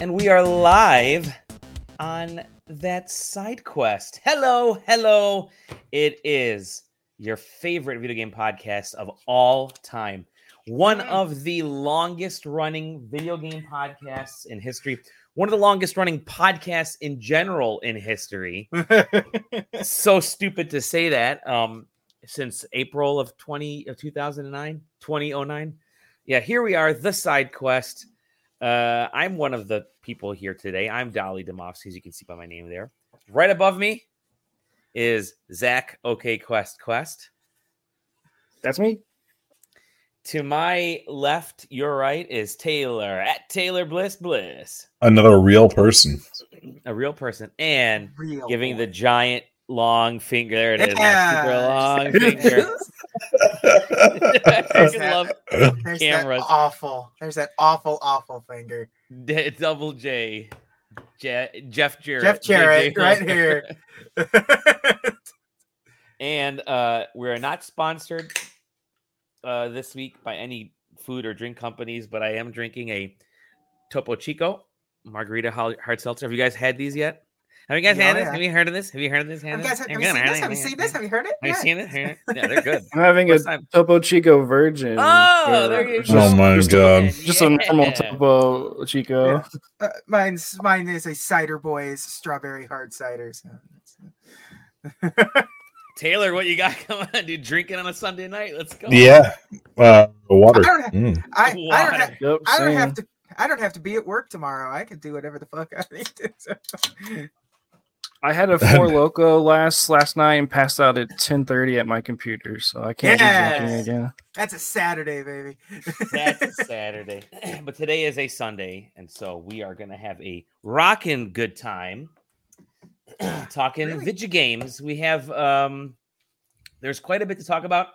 and we are live on that side quest. Hello, hello. It is your favorite video game podcast of all time. One of the longest running video game podcasts in history. One of the longest running podcasts in general in history. so stupid to say that. Um, since April of 20 of 2009, 2009. Yeah, here we are, the side quest. Uh, I'm one of the people here today. I'm Dali Demovsky, as you can see by my name there. Right above me is Zach OK Quest Quest. That's me. To my left, your right is Taylor at Taylor Bliss Bliss, Another real person. a real person, and Real giving the giant long finger. There it is, Yeah. long finger. I love There's cameras. that awful. There's that awful, awful finger. D- Double J. Je- Jeff Jarrett. Jeff Jarrett, right here. and uh, we're not sponsored uh, this week by any food or drink companies, but I am drinking a Topo Chico margarita hard seltzer. Have you guys had these yet? Have you guys Yeah, had this? yeah. Have you heard of this? Have you heard of this? Have you guys this? have you seen this? Have you seen this? Have you heard it? Have you seen it? Yeah, they're good. I'm having a time. Topo Chico Virgin. Oh, there you go. Oh my just, God. Just a normal Topo Chico. Uh, mine's mine is a cider boys strawberry hard cider. So Taylor, what you got going on, dude? Drinking on a Sunday night? Let's go. Yeah. Uh, water. I don't have, Mm. I, I don't have, Yep, I don't have to I don't have to be at work tomorrow. I can do whatever the fuck I need to. So. I had a four loco last last night and passed out at 10:30 at my computer, so I can't be drinking again. That's a Saturday, baby. That's a Saturday. but today is a Sunday, and so we are gonna have a rocking good time talking Really? video games. We have um there's quite a bit to talk about.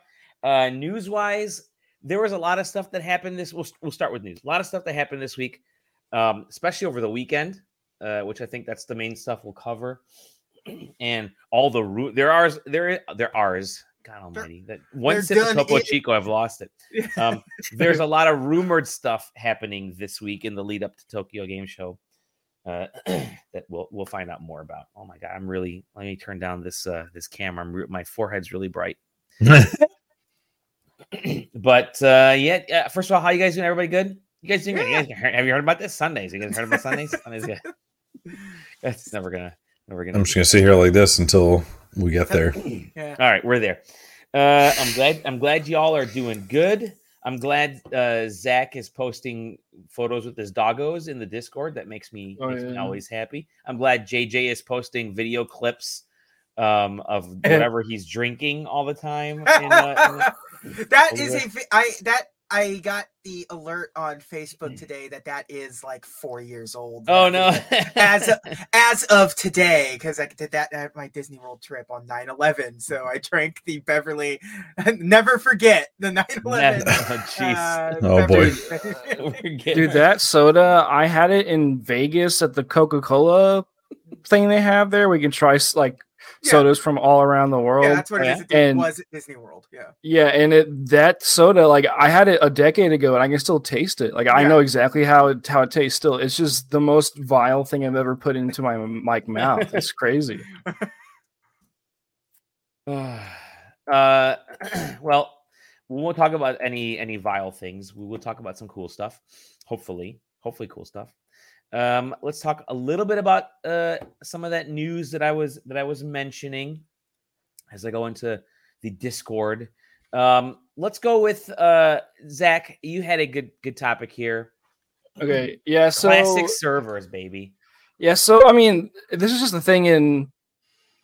Uh news wise, there was a lot of stuff that happened this we'll, we'll start with news. A lot of stuff that happened this week, um, especially over the weekend, uh, which I think that's the main stuff we'll cover. And all the ru- there are there there ours. God Almighty! That one sip of Topo in- Chico, I've lost it. Um, there's a lot of rumored stuff happening this week in the lead up to Tokyo Game Show uh, that we'll we'll find out more about. Oh my god, I'm really let me turn down this uh, this camera. I'm my forehead's really bright. but uh, yeah, yeah, first of all, how you guys doing? Everybody good? You guys doing? good? You guys have you heard about this Sundays? You guys heard about Sundays? Sundays, good. That's never gonna never gonna. I'm just gonna sit here like this until we get there. Yeah. All right, we're there. Uh, I'm glad. I'm glad y'all are doing good. I'm glad uh, Zach is posting photos with his doggos in the Discord. That makes me, Oh, makes me always happy. I'm glad JJ is posting video clips um, of whatever he's drinking all the time. In, uh, that over is there. a vi- I that I got the alert on Facebook Hmm. today that that is like four years old. oh no! is- as as of today because I did that at my Disney World trip on 9/11. So I drank the Beverly. Never forget the 9/11. Never- oh, jeez. uh, Oh, boy. Beverly- We're Dude, that soda, I had it in Vegas at the Coca-Cola thing they have there. We can try like Yeah. sodas from all around the world. yeah, that's what it is. It And- was at Disney World. Yeah. Yeah, and it that soda, like I had it a decade ago, and I can still taste it. Like I Yeah. know exactly how it how it tastes. Still, it's just the most vile thing I've ever put into my like mouth. It's crazy. uh, well, we won't talk about any any vile things. We will talk about some cool stuff. Hopefully, hopefully, cool stuff. Um, let's talk a little bit about uh, some of that news that I was that I was mentioning as I go into the Discord. Um, let's go with uh, Zach. You had a good good topic here. Okay, yeah. So Classic servers, baby. Yeah, so I mean, this is just the thing in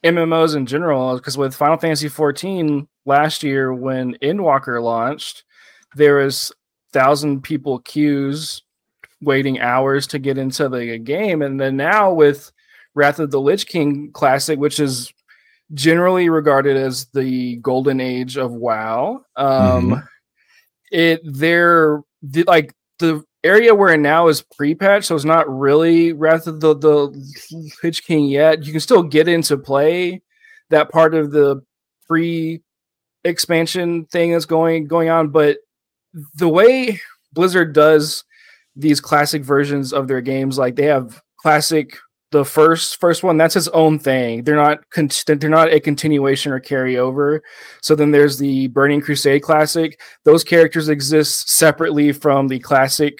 MMOs in general, because with Final Fantasy 14 last year when Endwalker launched, there was thousand people queues waiting hours to get into the game, and then now with Wrath of the Lich King Classic, which is generally regarded as the golden age of WoW, um, it they're the, like the area we're in now is pre-patch, so it's not really Wrath of the the Lich King yet. You can still get into play that part of the free expansion thing that's going going on, but the way Blizzard does these classic versions of their games. Like they have classic the first first one that's its own thing. They're not con- they're not a continuation or carryover. So then there's the burning crusade classic. Those characters exist separately from the classic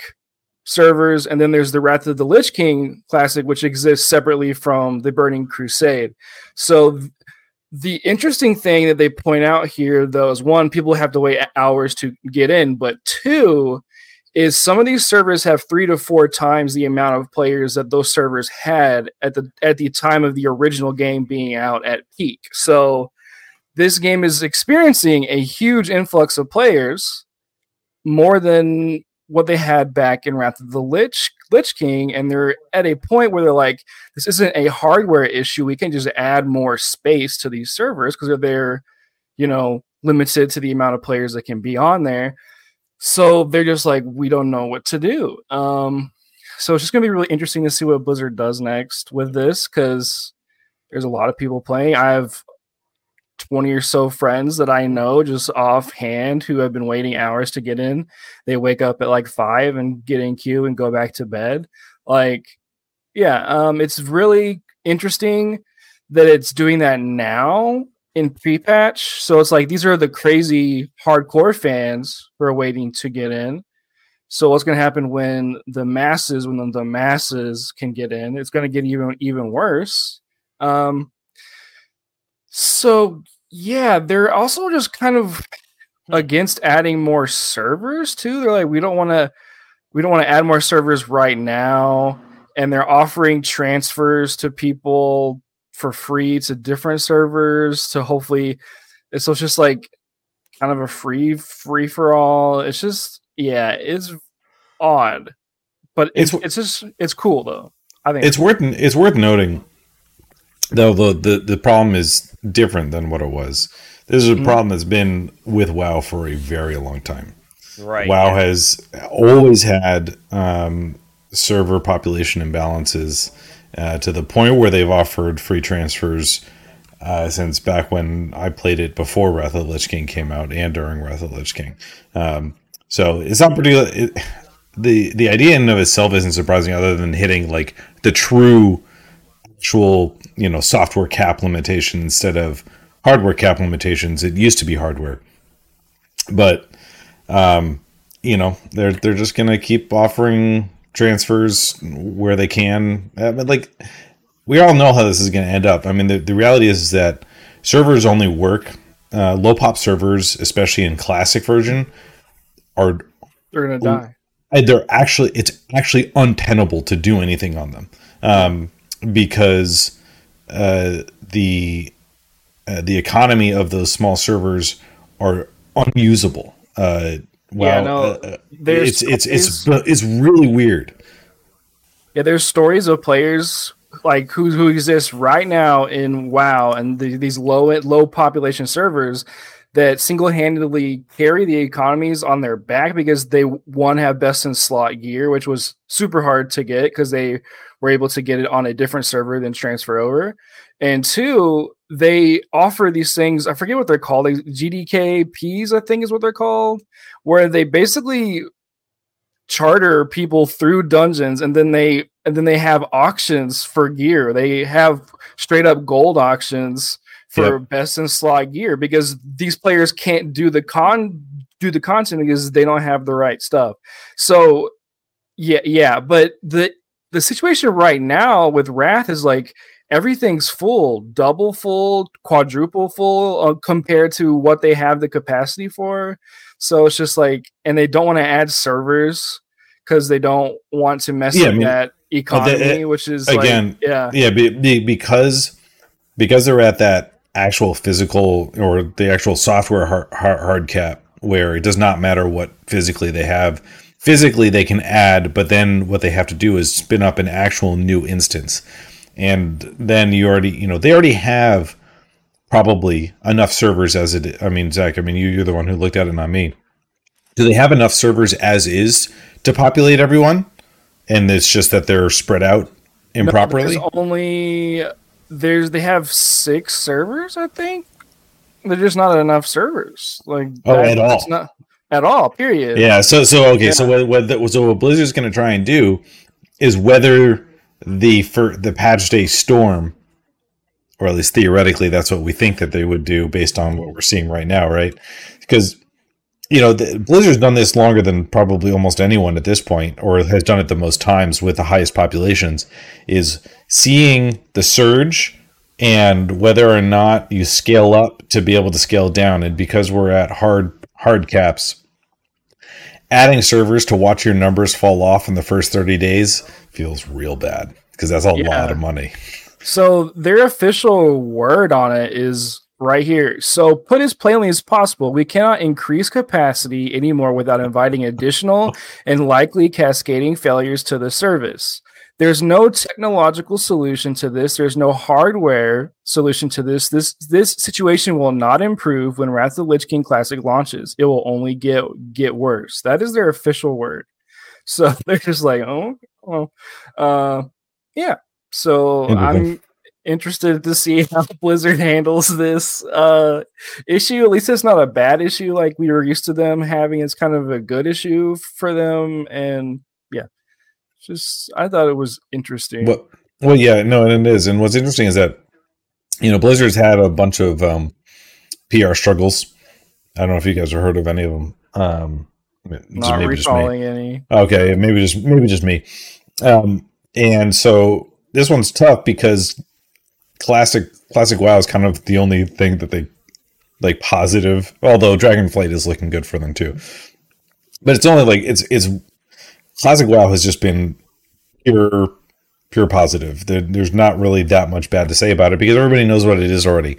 servers. And then there's the wrath of the lich king classic which exists separately from the burning crusade. So th- the interesting thing that they point out here though is one people have to wait hours to get in but two is some of these servers have three to four times the amount of players that those servers had at the at the time of the original game being out at peak. So this game is experiencing a huge influx of players, more than what they had back in Wrath of the Lich Lich King, and they're at a point where they're like, this isn't a hardware issue. We can just add more space to these servers because they're, you know, limited to the amount of players that can be on there. So they're just like, we don't know what to do. Um, so it's just gonna be really interesting to see what Blizzard does next with this because there's a lot of people playing. I have 20 or so friends that I know just offhand who have been waiting hours to get in. They wake up at like five and get in queue and go back to bed. Like, yeah, um, it's really interesting that it's doing that now in pre-patch. So it's like these are the crazy hardcore fans who are waiting to get in. So what's going to happen when the masses, when the masses can get in? It's going to get even even worse. Um, so yeah, they're also just kind of against adding more servers too. They're like, we don't want to, we don't want to add more servers right now, and they're offering transfers to people for free to different servers to hopefully so it's just like kind of a free free for all it's just yeah it's odd but it's It's- it's just it's cool though i think It's worth it's worth noting though the, the the problem is different than what it was. This is a Mhm. problem that's been with WoW for a very long time. Right. WoW has always had um, server population imbalances uh, to the point where they've offered free transfers uh, since back when I played it before Wrath of the Lich King came out and during Wrath of the Lich King. Um, so it's not particular. It, the the idea in of itself isn't surprising, other than hitting like the true actual you know software cap limitation instead of hardware cap limitations. It used to be hardware, but um, you know they're they're just gonna keep offering transfers where they can. Uh, but like we all know how this is gonna end up. I mean, the, the reality is, that servers only work. Uh, low pop servers, especially in classic version, are they're gonna die uh, they're actually it's actually untenable to do anything on them um, because uh, the uh, the economy of those small servers are unusable. Uh, well, no, uh, there's it's it's it's it's really weird. Yeah, there's stories of players like who who exist right now in WoW and the, these low low population servers that single-handedly carry the economies on their back because they one have best in slot gear, which was super hard to get because they were able to get it on a different server than transfer over, and two, they offer these things. I forget what they're called. like GDKPs, I think is what they're called, where they basically charter people through dungeons and then they and then they have auctions for gear. They have straight up gold auctions for best in slot gear because these players can't do the con do the content because they don't have the right stuff. So yeah yeah but the the situation right now with wrath is like everything's full double full quadruple full uh, compared to what they have the capacity for so it's just like, and they don't want to add servers because they don't want to mess Yeah, I up mean, that economy, eh, which is again, like, yeah, Yeah, be, be, because because they're at that actual physical or the actual software hard, hard, hard cap where it does not matter what physically they have. Physically, they can add, but then what they have to do is spin up an actual new instance, and then you already, you know, they already have probably enough servers as it. I mean, Zach, I mean, you, you're the one who looked at it, not me. Do they have enough servers as is to populate everyone? And it's just that they're spread out No, improperly. there's only there's they have six servers, I think. They're just not enough servers. Like Oh, that- at all? Not at all. Period. Yeah. So so okay. So what, what the, so what Blizzard's going to try and do is whether the for the patch day storm, or at least theoretically, that's what we think that they would do based on what we're seeing right now, right? Because you know the, Blizzard's done this longer than probably almost anyone at this point, or has done it the most times with the highest populations. Is seeing the surge and whether or not you scale up to be able to scale down, and because we're at hard hard caps adding servers to watch your numbers fall off in the first 30 days feels real bad because that's a Yeah. lot of money. So their official word on it is right here. So put as plainly as possible, we cannot increase capacity anymore without inviting additional and likely cascading failures to the service. There's no technological solution to this. There's no hardware solution to this. This this situation will not improve when Wrath of the Lich King Classic launches. It will only get get worse. That is their official word. So they're just like, oh, oh, uh, yeah. So I'm interested to see how Blizzard handles this uh, issue. At least it's not a bad issue like we were used to them having. It's kind of a good issue for them, and yeah, just I thought it was interesting. Well, well, yeah, no, and it is. And what's interesting is that you know Blizzard's had a bunch of um, PR struggles. I don't know if you guys have heard of any of them. Um, not maybe just me. recalling any. Okay, maybe just maybe just me. Um, and so this one's tough because classic classic WoW is kind of the only thing that they like positive. Although Dragonflight is looking good for them too, but it's only like it's it's classic WoW has just been pure pure positive. There, there's not really that much bad to say about it because everybody knows what it is already.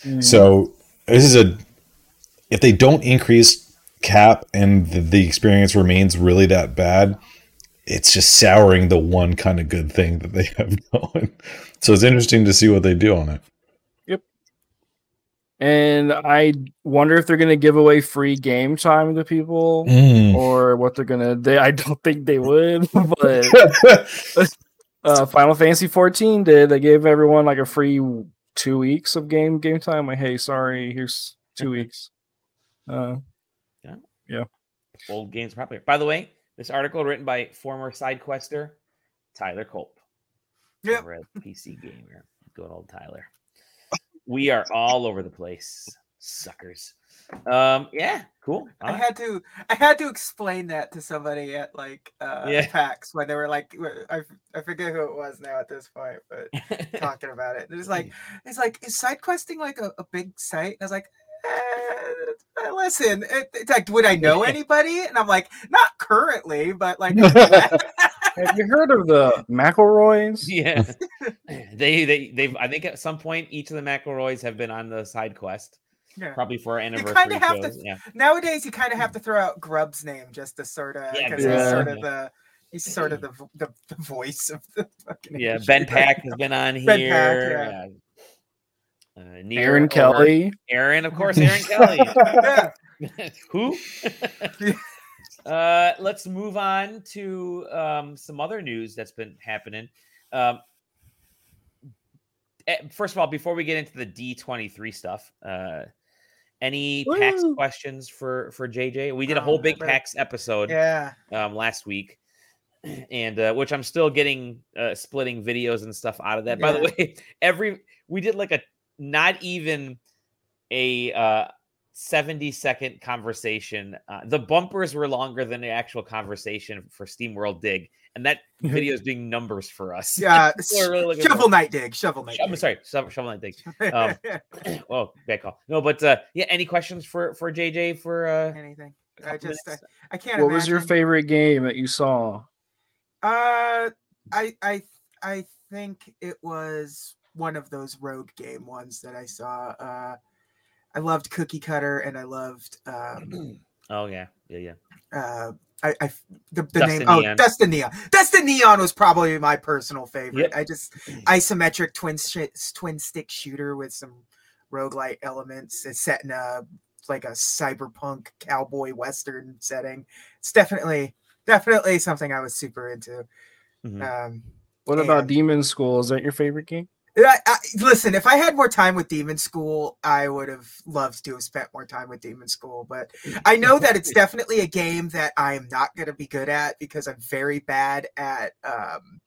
Mm. So this is a if they don't increase cap and the, the experience remains really that bad, it's just souring the one kind of good thing that they have going. So it's interesting to see what they do on it. Yep. And I wonder if they're going to give away free game time to people. Mm. Or what they're gonna? They I don't think they would, but uh, Final Fantasy 14 did. They gave everyone like a free two weeks of game game time. Like, hey, sorry, here's two weeks. Uh, yeah. Old games are popular. By the way, this article written by former side quester Tyler Colp. Yeah. At PC Gamer. Good old Tyler. We are all over the place, suckers. Um, yeah, cool. I right. had to I had to explain that to somebody at like uh Yeah. PAX when they were like I, I forget who it was now at this point, but talking about it. It's like it's like is side questing like a, a big site? And I was like, eh, eh, listen, it, it's like would I know anybody? And I'm like, not currently, but like have you heard of the McElroys? yeah. they they they've I think at some point each of the McElroys have been on the side quest. Yeah. Probably for our kinda anniversary have to- Yeah. nowadays you kind of have to throw out Grubb's name just to sort of because yeah. he's sort of the he's sort of the the, the voice of the fucking Yeah. industry. Ben Pack has been on here. Ben Pack, yeah. Yeah. Uh, Near Aaron Kelly. Aaron, of course, Aaron Kelly. Who? uh, let's move on to um, some other news that's been happening. Um, eh, first of all, before we get into the D23 stuff, uh, any PAX questions for for JJ? We did a whole big but- PAX episode yeah. um, last week, and uh, which I'm still getting uh, splitting videos and stuff out of that. By the way, every we did like a not even a uh, 70 second conversation. Uh, the bumpers were longer than the actual conversation for Steam World Dig, and that video is doing numbers for us. Yeah, People really shovel for- Knight dig, shovel Knight. I'm dig. sorry, shovel, shovel Knight Dig. um, Oh, bad call. No, but uh, yeah, any questions for for JJ for uh, Anything. I just I. I can't. What was your favorite game that you saw? Uh, I I I think it was one of those rogue game ones that I saw. Uh, I loved Cookie Cutter and I loved um Oh yeah, yeah, yeah. uh I, I the, the name and oh Neon. Dust Neon. Dust and Neon was probably my personal favorite. Yep. I just isometric twin sh- twin stick shooter with some roguelite elements. It's set in a like a cyberpunk cowboy western setting. It's definitely definitely something I was super into. Mhm. Um What about Demon School? Is that your favorite game? I, I, listen, if I had more time with Demon School, I would have loved to have spent more time with Demon School. But I know that it's definitely a game that I am not going to be good at because I'm very bad at, um,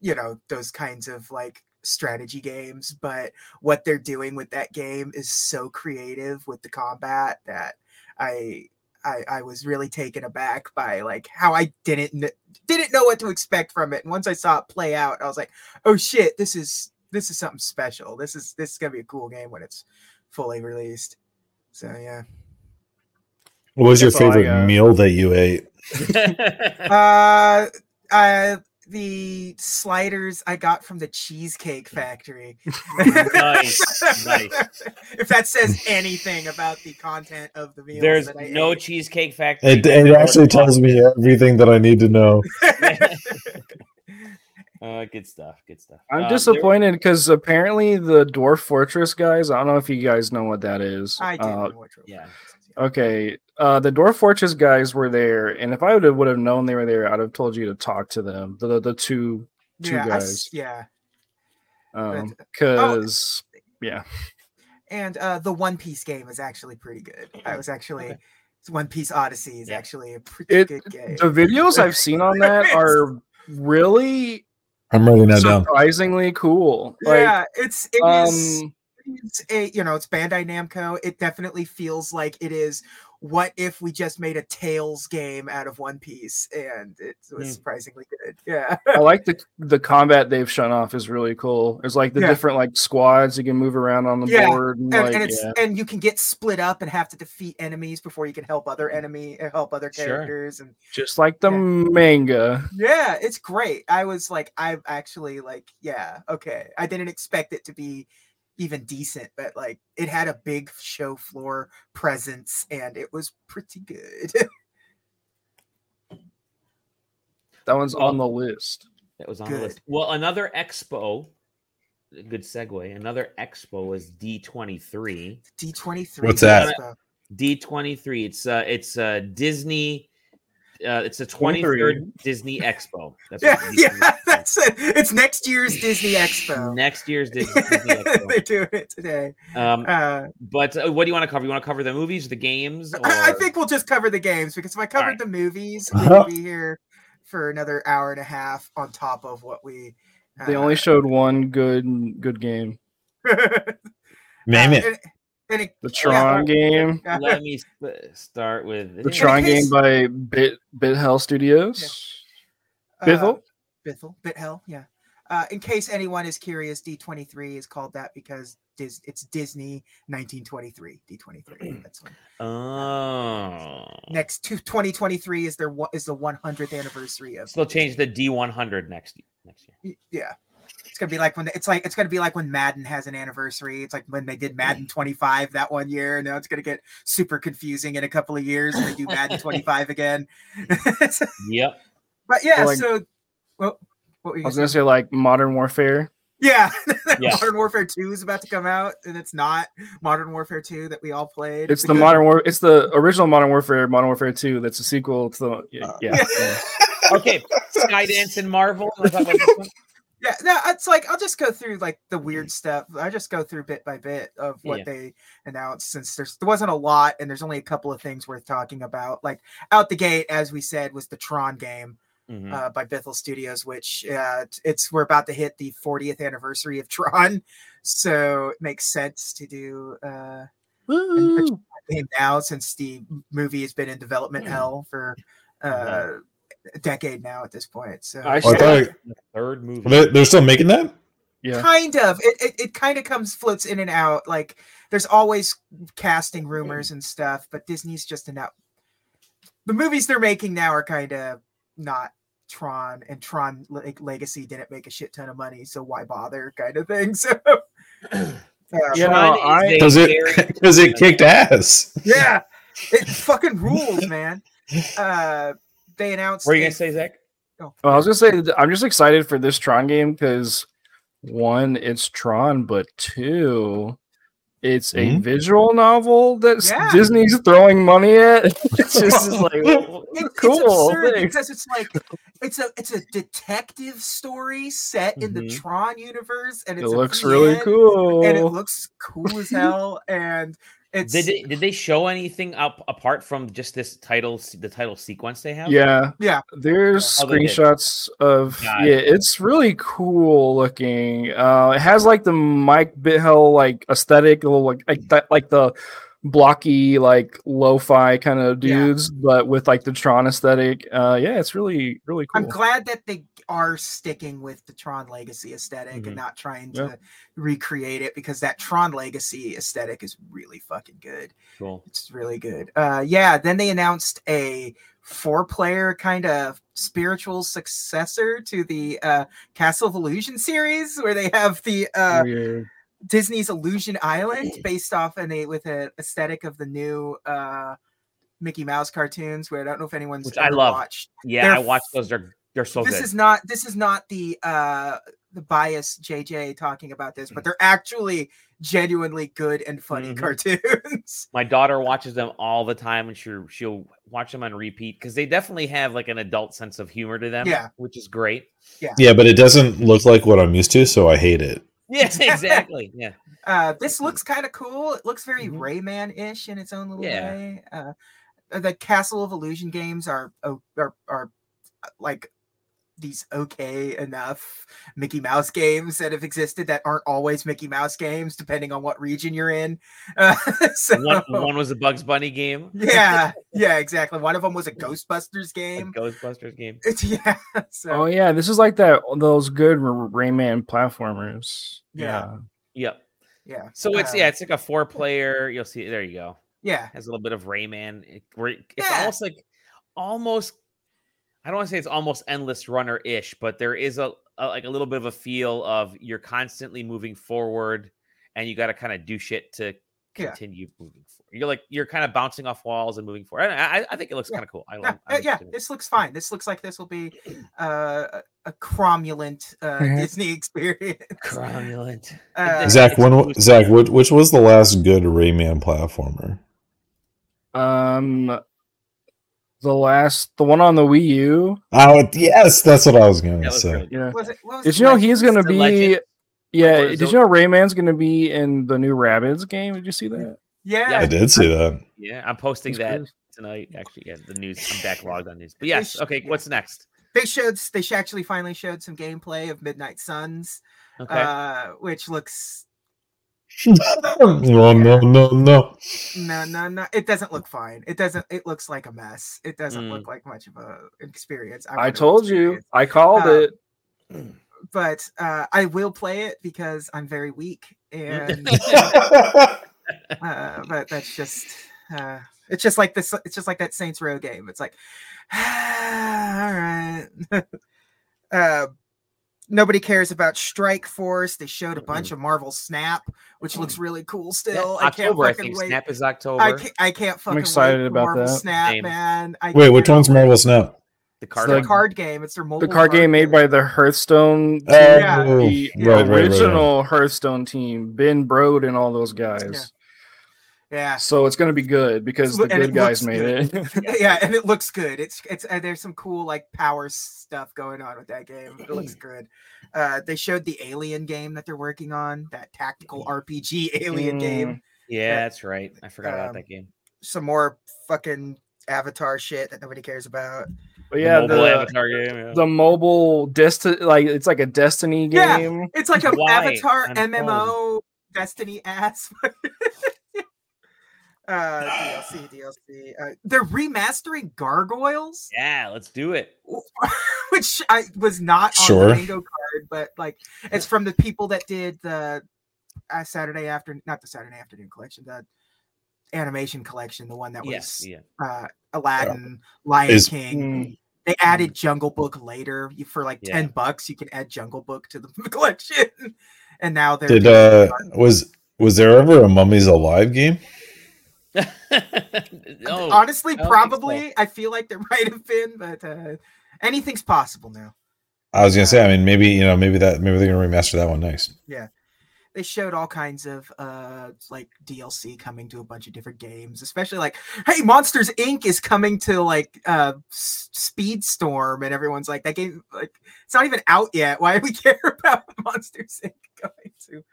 you know, those kinds of like strategy games. But what they're doing with that game is so creative with the combat that I I, I was really taken aback by like how I didn't didn't know what to expect from it. And once I saw it play out, I was like, "Oh shit, this is this is something special. This is this is gonna be a cool game when it's fully released." So yeah. What was your That's all I favorite meal that you ate? Uh, uh, the sliders I got from the Cheesecake Factory. Nice, nice. If that says anything about the content of the meal, There's that I no ate. cheesecake factory. It, it actually tells me everything that I need to know. uh, good stuff. Good stuff. I'm Uh, disappointed because apparently the Dwarf Fortress guys. I don't know if you guys know what that is. I didn't Uh, know what Dwarf yeah. Okay, uh, the Dwarf Fortress guys were there, and if I would have would have known they were there, I'd have told you to talk to them. The the, the two two yeah, guys. s- yeah. Um, oh. because yeah, And uh, the One Piece game is actually pretty good. I was actually Okay. One Piece Odyssey is Yeah. actually a pretty It- good game. the videos I've seen on that are really I'm writing that down. surprisingly cool. Like, yeah, it's it is. um, it's a you know it's Bandai Namco. It definitely feels like it is. What if we just made a Tales game out of One Piece and it was Hmm. surprisingly good? Yeah, I like the the combat they've shown off is really cool. There's like the Yeah. different like squads you can move around on the Yeah, board, and, and, like and it's yeah. and you can get split up and have to defeat enemies before you can help other enemy uh, help other Sure. characters and just like the manga. Yeah, it's great. I was like, I've actually like, yeah, okay. I didn't expect it to be even decent, but like it had a big show floor presence and it was pretty good. That one's on the list. That was on the list. Well, another expo. Good segue. Another expo was D23. D23. What's that? D23. It's uh it's uh Disney uh it's the 23rd Disney Expo. That's Yeah, what yeah, D23 that's it. It's next year's Disney Expo. Next year's Disney, Disney Expo. They're doing it today. Um, Uh, but uh, what do you want to cover? You want to cover the movies, the games? Or... I, I think we'll just cover the games because if I covered Alright. the movies, we'd be here for another hour and a half on top of what we. They uh, only showed one good good game, Name Uh, it. and- and it- the Tron game. Let me sp- start with the. Tron case- game by Bit Bit Hell Studios. Uh, Bithell? Bithell, Bit Hell, yeah. Uh, in case anyone is curious, D23 is called that because Dis- it's Disney 1923. D23. That's when. Oh, Next to 2023 is their one is the 100th anniversary of. so they'll change the D100 next next year. Yeah. It's gonna be like when it's like it's gonna be like when Madden has an anniversary. It's like when they did Madden 25 that one year. Now it's gonna get super confusing in a couple of years when they do Madden 25 again. Yep. but yeah, Or like- so well, what were you I was gonna gonna say like Modern Warfare. Yeah, Yeah. Modern Warfare 2 is about to come out, and it's not Modern Warfare 2 that we all played. It's the because- Modern War. It's the original Modern Warfare, Modern Warfare Two. That's a sequel to the yeah. Uh, yeah, yeah. Okay, Skydance and Marvel. You wanna talk about this one? Yeah, no, it's like I'll just go through like the weird stuff. I just go through bit by bit of what Yeah. they announced since there's there wasn't a lot and there's only a couple of things worth talking about. Like out the gate, as we said, was the Tron game Mhm. uh, by Bithell Studios, which uh, it's- it's we're about to hit the 40th anniversary of Tron, so it makes sense to do uh, Woo! game now since the movie has been in development hell for uh, a decade now at this point. So I Oh, I thought The third movie. they're, they're still making that. Yeah. kind of it, it, it kind of comes floats in and out like there's always casting rumors and stuff but disney's just an out the movies they're making now are kind of not tron and tron like legacy didn't make a shit ton of money so why bother kind of thing so uh, Yeah, Tron is I- a Because it because it kicked ass. yeah it fucking rules man uh they announced What are you gonna say, Zach? Well, I was gonna say I'm just excited for this Tron game because one, it's Tron, but two, It's a Mhm. visual novel that Yeah. Disney's throwing money at. It's just is like It- cool. absurd thanks. because it's like it's a it's a detective story set in the Mhm. Tron universe, and It it's a looks really cool. and it looks cool as hell, and it's Did they, did they show anything up apart from just this title, the title sequence they have? yeah, yeah. there's Oh, screenshots of Got yeah, it's really cool looking. Uh, it has like the Mike Bithell like aesthetic, a little like like that, like the blocky like lo-fi kind of Yeah. dudes, but with like the Tron aesthetic. Uh, yeah, it's really really cool. I'm glad that they are sticking with the Tron Legacy esthetic Mhm. and not trying Yeah. to recreate it because that Tron Legacy aesthetic is really fucking good. Cool. It's really good. Uh, yeah. Then they announced a four-player kind of spiritual successor to the uh, Castle of Illusion series, where they have the uh, Weird. Disney's Illusion Island, based off an a with an aesthetic of the new uh, Mickey Mouse cartoons. Where I don't know if anyone's Which I love. watched. Yeah, They're I watched those. They're they're so this good. is not this is not the uh the bias JJ talking about this, but they're actually genuinely good and funny Mhm. cartoons. My daughter watches them all the time, and she she'll watch them on repeat because they definitely have like an adult sense of humor to them. Yeah. which is great. Yeah, yeah, but it doesn't look like what I'm used to, so I hate it. Yes, exactly. Yeah, Uh, this looks kind of cool. It looks very Mhm. Rayman-ish in its own little Yeah. way. Uh, the Castle of Illusion games are are, are, are uh, like these okay enough Mickey Mouse games that have existed that aren't always Mickey Mouse games, depending on what region you're in. Uh, so, one one was a Bugs Bunny game, yeah, yeah, exactly. One of them was a Ghostbusters a game. Ghostbusters game. It's yeah. So Oh yeah, this is like that those good Rayman platformers. Yeah. Yep. yeah. So it's yeah, it's like a four player. You'll see. There you go. yeah. Has a little bit of Rayman. It- it's Yeah. almost like almost. I don't want to say it's almost endless runner ish, but there is a, a like a little bit of a feel of you're constantly moving forward, and you got to kind of do shit to Yeah. continue moving forward. You're like you're kind of bouncing off walls and moving forward. I, I, I think it looks Yeah. kind of cool. I Yeah, love. uh, I'm yeah, interested in it. this looks fine. This looks like this will be uh, a- a cromulent uh. Disney experience. Cromulent. Uh, Zach, when. Zach, which, which was the last good Rayman platformer? Um, the last, the one on the Wii U. Oh yes, that's what I was gonna was say. really good. Yeah. Was it, what was Did you know he's gonna be? Legend? Yeah. Or Did Zo- you know Rayman's gonna be in the new Rabbids game? Did you see that? Yeah, I did see that. Yeah, I'm posting that tonight. Actually, yeah, the news. I'm backlogged on news. But yes, okay. What's next? they showed they actually finally showed some gameplay of Midnight Suns, Okay. uh, which looks no, no, no, no. no no no. It doesn't look fine. It doesn't. It looks like a mess. It doesn't Mm. look like much of a experience. I wanted to told you. I called Um, it. but uh, I will play it because I'm very weak, and uh, but that's just uh, it's just like this. It's just like that Saints Row game. It's like, all right. uh, nobody cares about Strike Force. They showed a mm-hmm. bunch of Marvel Snap, which looks mm. really cool. Yeah, Still, I can't October, I fucking think. wait. Snap is October. I can't. I can't fucking. excited wait for about Marvel that. Snap, Same. man. I Wait, which one's wait. Marvel Snap? the card. the The card game. It's their mobile. The card game made by the Hearthstone. Oh, team, Yeah. the right, right, right. original Hearthstone team, Ben Brode and all those guys. Yeah. So it's gonna be good because the good guys made good. it. yeah, and it looks good. It's it's uh, there's some cool like power stuff going on with that game. It looks good. Uh, they showed the Alien game that they're working on, that tactical RPG Alien game. Yeah, that's right. I forgot about Um, that game. Some more fucking Avatar shit that nobody cares about. But yeah, the the mobile avatar game. yeah. the mobile Destiny, like it's like a Destiny Yeah. game. It's like a Why Avatar MMO Destiny ass. uh, DLC, DLC. Uh, they're remastering Gargoyles. yeah, let's do it. which I was not on Sure. the bingo card, but like it's from the people that did the uh, Saturday afternoon, not the Saturday afternoon collection, the animation collection, the one that Yes, was yeah. uh, Aladdin, Lion Is- King. Mm. They added Jungle Book later. You, for like Yeah. ten bucks, you can add Jungle Book to the collection, and now they're Did uh was was there ever a Mummies Alive game? oh, honestly, I don't so. probably. I feel like there might have been, but uh, anything's possible now. I was gonna say, I mean, maybe you know, maybe that maybe they're gonna remaster that one nice. Yeah, they showed all kinds of uh like DLC coming to a bunch of different games, especially like, hey, Monsters Inc. is coming to like uh S- Speedstorm, and everyone's like, that game like it's not even out yet. Why do we care about Monsters Inc. going to?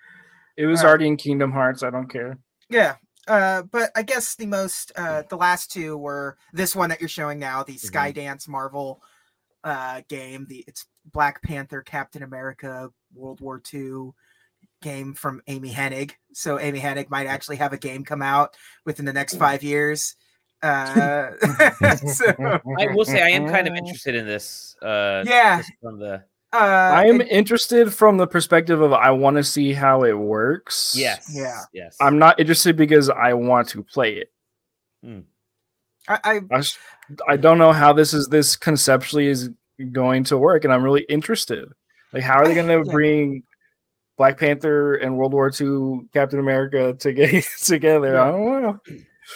It was Uh, already in Kingdom Hearts. I don't care. Yeah. Uh, but I guess the most uh the last two were this one that you're showing now, the Skydance Marvel uh game. The it's Black Panther, Captain America, World War II game from Amy Hennig. So Amy Hennig might actually have a game come out within the next five years. Uh so, I will say I am kind of interested in this. Uh, yeah. from the Uh I am it- interested from the perspective of I want to see how it works. yes, Yeah. yes. I'm not interested because I want to play it. I I don't know how this is this conceptually is going to work, and I'm really interested. Like, how are they going to Yeah. bring Black Panther and World War II Captain America to get together? I don't know.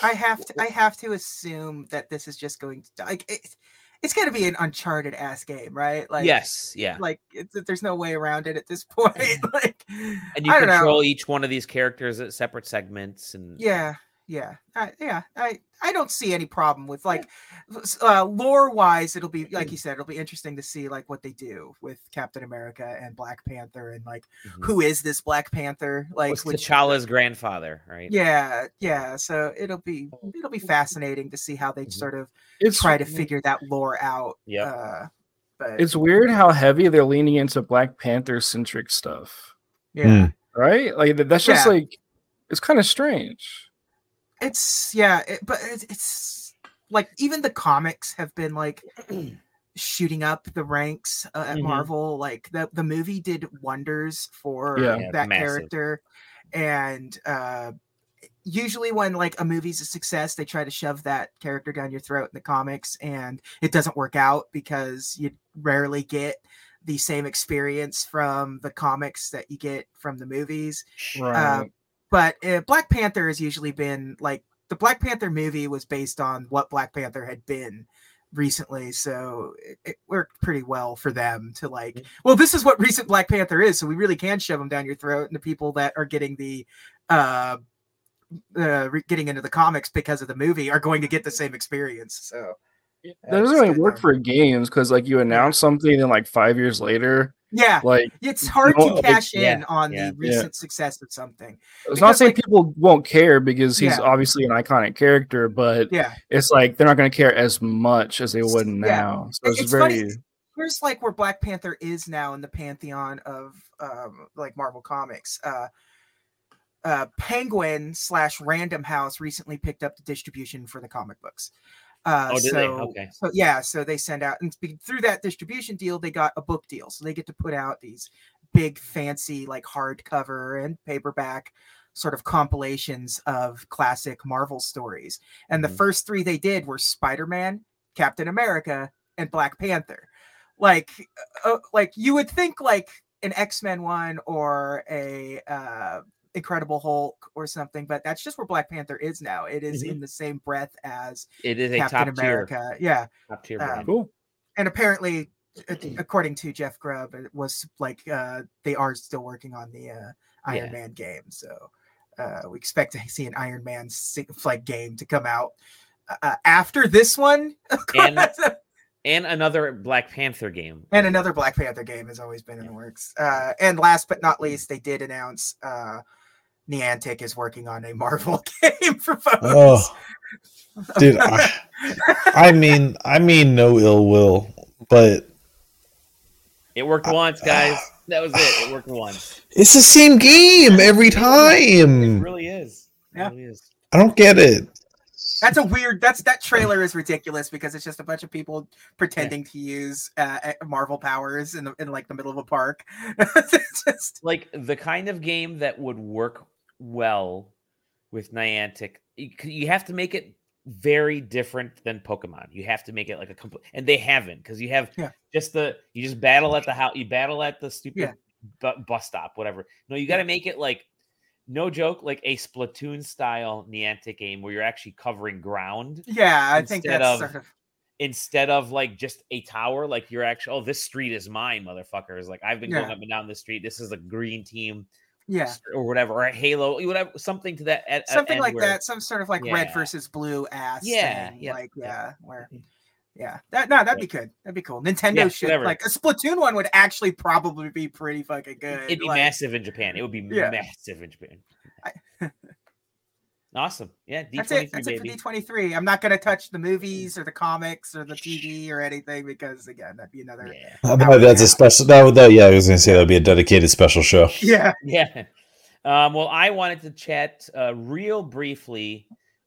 I have to I have to assume that this is just going to like it, it's to be an uncharted ass game, right? Like yes, yeah. like it's, there's no way around it at this point. Mm-hmm. like And you don't know. control each one of these characters at separate segments, and yeah, yeah, I, yeah. I I don't see any problem with like uh, lore wise. It'll be like you said. It'll be interesting to see like what they do with Captain America and Black Panther and like Mhm. who is this Black Panther? Like was which- T'Challa's grandfather, right? Yeah, yeah. So it'll be it'll be fascinating to see how they Mhm. sort of It's try to figure that lore out. yeah Uh, but it's weird how heavy they're leaning into Black Panther centric stuff, yeah, right? Like that's just Yeah. like it's kind of strange. It's yeah, it, but it's, it's like even the comics have been like shooting up the ranks uh, at Mhm. Marvel. Like the the movie did wonders for Yeah. Yeah, that massive. character, and uh, usually when like a movie's a success, they try to shove that character down your throat in the comics, and it doesn't work out because you rarely get the same experience from the comics that you get from the movies Right. But uh, Black Panther has usually been like the Black Panther movie was based on what Black Panther had been recently, so it, it worked pretty well for them to like. Mhm. Well, this is what recent Black Panther is, so we really can shove them down your throat, and the people that are getting the uh, uh re- getting into the comics because of the movie are going to get the same experience. So that doesn't really work for games because like you announce something and like five years later, yeah. like It's hard No, to like, cash in yeah, on yeah. the recent success of something. It's not saying like- people won't care because he's Yeah. obviously an iconic character, but Yeah. it's like they're not going to care as much as they would Yeah. now. So it's, It's very funny, here's like where Black Panther is now in the pantheon of um, like Marvel comics. Uh, uh, Penguin slash Random House recently picked up the distribution for the comic books. Uh, Oh, so, they? Okay. So yeah, so they send out and through that distribution deal, they got a book deal, so they get to put out these big, fancy, like hardcover and paperback sort of compilations of classic Marvel stories. And the first three they did were Spider Man, Captain America, and Black Panther. Like, uh, like you would think like an X Men one or a uh, Incredible Hulk or something, but that's just where Black Panther is now. It is Mhm. in the same breath as It is a Captain top tier, America. Yeah, top tier um, cool. and apparently, uh, according to Jeff Grubb, it was like uh, they are still working on the uh, Iron Yeah. Man game. So uh, we expect to see an Iron Man si- like game to come out uh, after this one, And- and another Black Panther game. and another Black Panther game has always been in the works. Uh, and last but not least, they did announce uh, Niantic is working on a Marvel game for phones. Oh, dude, I, I mean, I mean, no ill will, but It worked once, guys. That was it. It worked once. it's the same game every time. It really is. It Yeah. really is. I don't get it. That's a weird. That's that trailer is ridiculous because it's just a bunch of people pretending to use uh, uh, Marvel powers in the, in like the middle of a park. it's just Like the kind of game that would work well with Niantic. You, have to make it very different than Pokemon. You have to make it like a complete, and they haven't because you have Yeah. just the you just battle at the house, you battle at the stupid Yeah. bu- bus stop, whatever. No, you got to make it like no joke, like a Splatoon style Niantic game where you're actually covering ground yeah. I think Instead that's of- sort of instead of like just a tower. Like you're actually, oh, this street is mine, motherfuckers. Like I've been going up and down this street. This is a green team. Yeah, or whatever, or a Halo, whatever, something to that. At, something like where- that. Some sort of like red versus blue ass. Yeah, thing, yeah, like yeah. yeah, where mm-hmm. yeah, that no, that'd be good. That'd be cool. Nintendo Yeah, should whatever. like a Splatoon one would actually probably be pretty fucking good. It'd be like- massive in Japan. It would be Yeah. massive in Japan. I- awesome. Yeah, D That's it. three That's it for baby. D twenty three. I'm not gonna touch the movies or the comics or the TV or anything because again, that'd be another. Yeah. How that's a special? That, would- that yeah, I was gonna say that would be a dedicated special show. Yeah. Yeah. Um, well, I wanted to chat uh, real briefly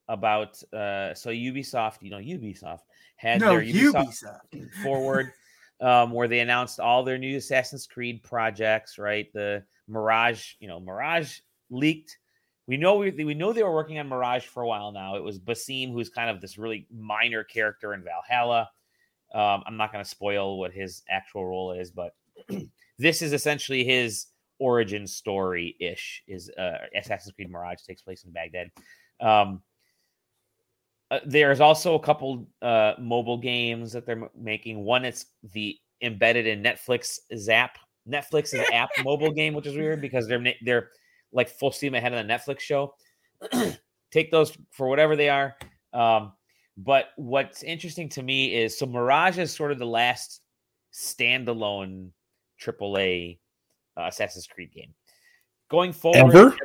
about uh, so Ubisoft. You know, Ubisoft had No, their Ubisoft Ubisoft. forward, um, where they announced all their new Assassin's Creed projects. Right, the Mirage. You know, Mirage leaked. We know we, we know they were working on Mirage for a while now. It was Basim, who's kind of this really minor character in Valhalla. Um, I'm not going to spoil what his actual role is, but this is essentially his origin story ish. Is uh, Assassin's Creed Mirage takes place in Baghdad. Um, uh, there's also a couple uh, mobile games that they're m- making. One it's the embedded in Netflix Zap Netflix Netflix's app mobile game, which is weird because they're they're like full steam ahead of the Netflix show. Take those for whatever they are. Um, but what's interesting to me is so Mirage is sort of the last standalone AAA uh, Assassin's Creed game. Going forward, Ever?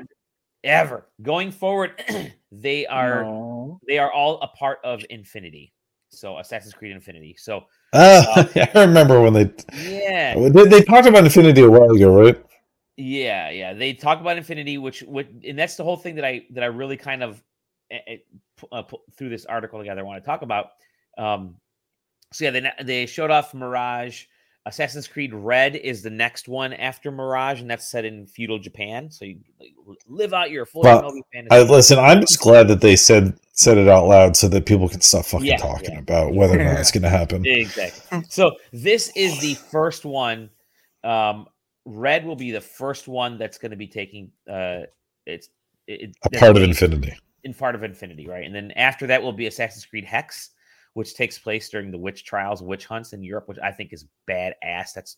ever going forward, they are No. they are all a part of Infinity. So Assassin's Creed Infinity. So Ah, I remember when they, yeah, they they talked about Infinity a while ago, right? Yeah, yeah. They talk about Infinity, which would, and that's the whole thing that I that I really kind of eh, eh, uh, put through this article together. I want to talk about. Um, so yeah, they they showed off Mirage. Assassin's Creed Red is the next one after Mirage, and that's set in feudal Japan. So you like, live out your full Well, fantasy. I listen. I'm just glad that they said said it out loud so that people can stop fucking Yeah, talking yeah. about whether or not it's going to happen. Exactly. So this is the first one. Um, Red will be the first one that's going to be taking. Uh, it's it, A part of Infinity. in part of Infinity, right? And then after that will be Assassin's Creed Hex, which takes place during the witch trials, witch hunts in Europe, which I think is badass. That's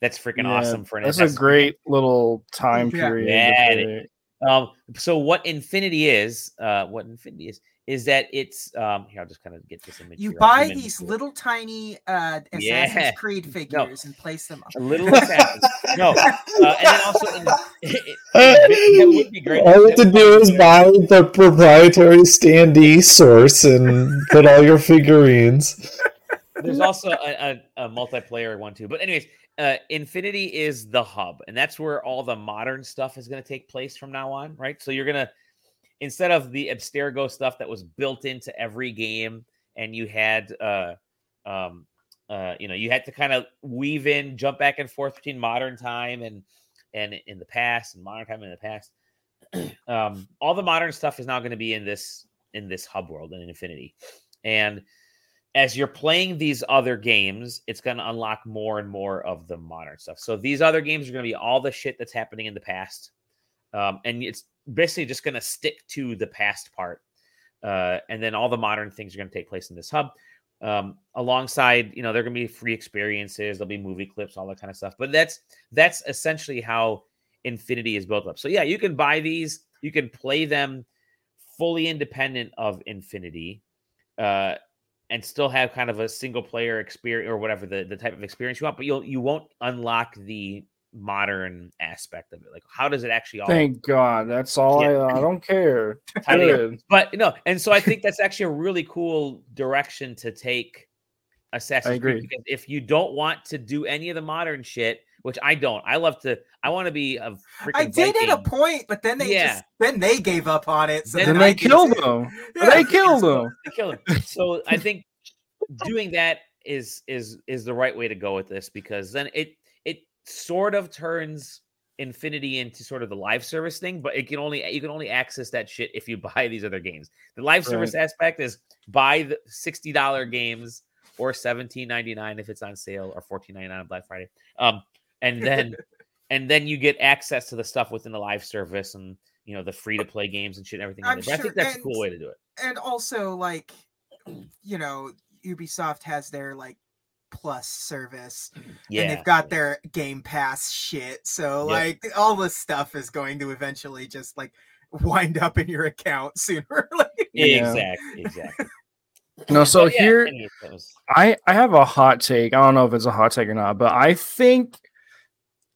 that's freaking Yeah, awesome for an That's a Assassin's great little time Yeah. period. Yeah, it play. Um, so what Infinity is, uh, what Infinity is, is that it's um. Here, I'll just kind of get this image. You here. Buy these to it. little tiny uh, Assassin's Yeah. Creed figures and place them up. A little assassins. no, uh, and then also in, that would be great. All you have to do is buy the proprietary standee source and put all your figurines. There's also a, a, a multiplayer one too. But anyways, uh, Infinity is the hub, and that's where all the modern stuff is going to take place from now on, right? So you're gonna instead of the Abstergo stuff that was built into every game, and you had uh, um, uh, you know, you had to kind of weave in, jump back and forth between modern time and and in the past and modern time in the past. um, all the modern stuff is now going to be in this in this hub world in Infinity, and as you're playing these other games, it's going to unlock more and more of the modern stuff. So these other games are going to be all the shit that's happening in the past, um, and it's basically just going to stick to the past part, uh, and then all the modern things are going to take place in this hub. Um, alongside, you know, they're going to be free experiences. There'll be movie clips, all that kind of stuff. But that's that's essentially how Infinity is built up. So yeah, you can buy these, you can play them fully independent of Infinity. Uh, and still have kind of a single player experience or whatever the, the type of experience you want, but you'll you won't unlock the modern aspect of it. Like how does it actually all Thank God. That's all Yeah. I I don't care. tie together? Good. But no, and so I think that's actually a really cool direction to take Assassin's Creed agree. because if you don't want to do any of the modern shit, which I don't, I love to. I want to be a freaking. I did at a point, but then they Yeah. just then they gave up on it. So Then Then they killed them. Yeah. They killed them. They kill him. So I think doing that is is is the right way to go with this because then it it sort of turns Infinity into sort of the live service thing, but it can only you can only access that shit if you buy these other games. The live service aspect is buy the sixty dollar games or seventeen ninety nine if it's on sale or fourteen ninety nine on Black Friday. Um, and then and then you get access to the stuff within the live service and you know the free to play games and shit and everything. in I'm there. I think that's a cool way to do it. and also like you know ubisoft has their like Plus service, Yeah. and they've got their Game Pass shit. So Yep. like all this stuff is going to eventually just like wind up in your account sooner or later. Yeah. Exactly. Exactly. No, so yeah, here anyways, that was- I I have a hot take. I don't know if it's a hot take or not, but I think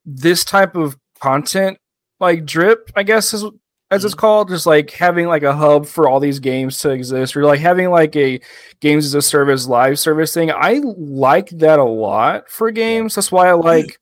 this type of content, like drip, I guess is as it's mm-hmm. called, just like having like a hub for all these games to exist, or like having like a games as a service live service thing. I like that a lot for games. That's why I like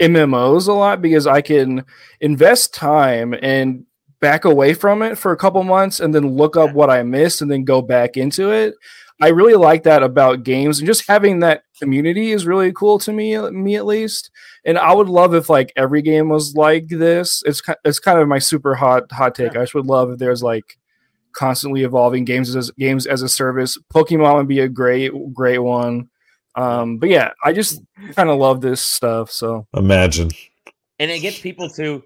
MMOs a lot because I can invest time and back away from it for a couple months and then look up what I missed and then go back into it. I really like that about games and just having that community is really cool to me, me at least. And I would love if like every game was like this. It's it's kind of my super hot hot take. I just would love if there's like constantly evolving games as games as a service. Pokemon would be a great great one. Um, but yeah, I just kind of love this stuff. So Imagine. and it gets people to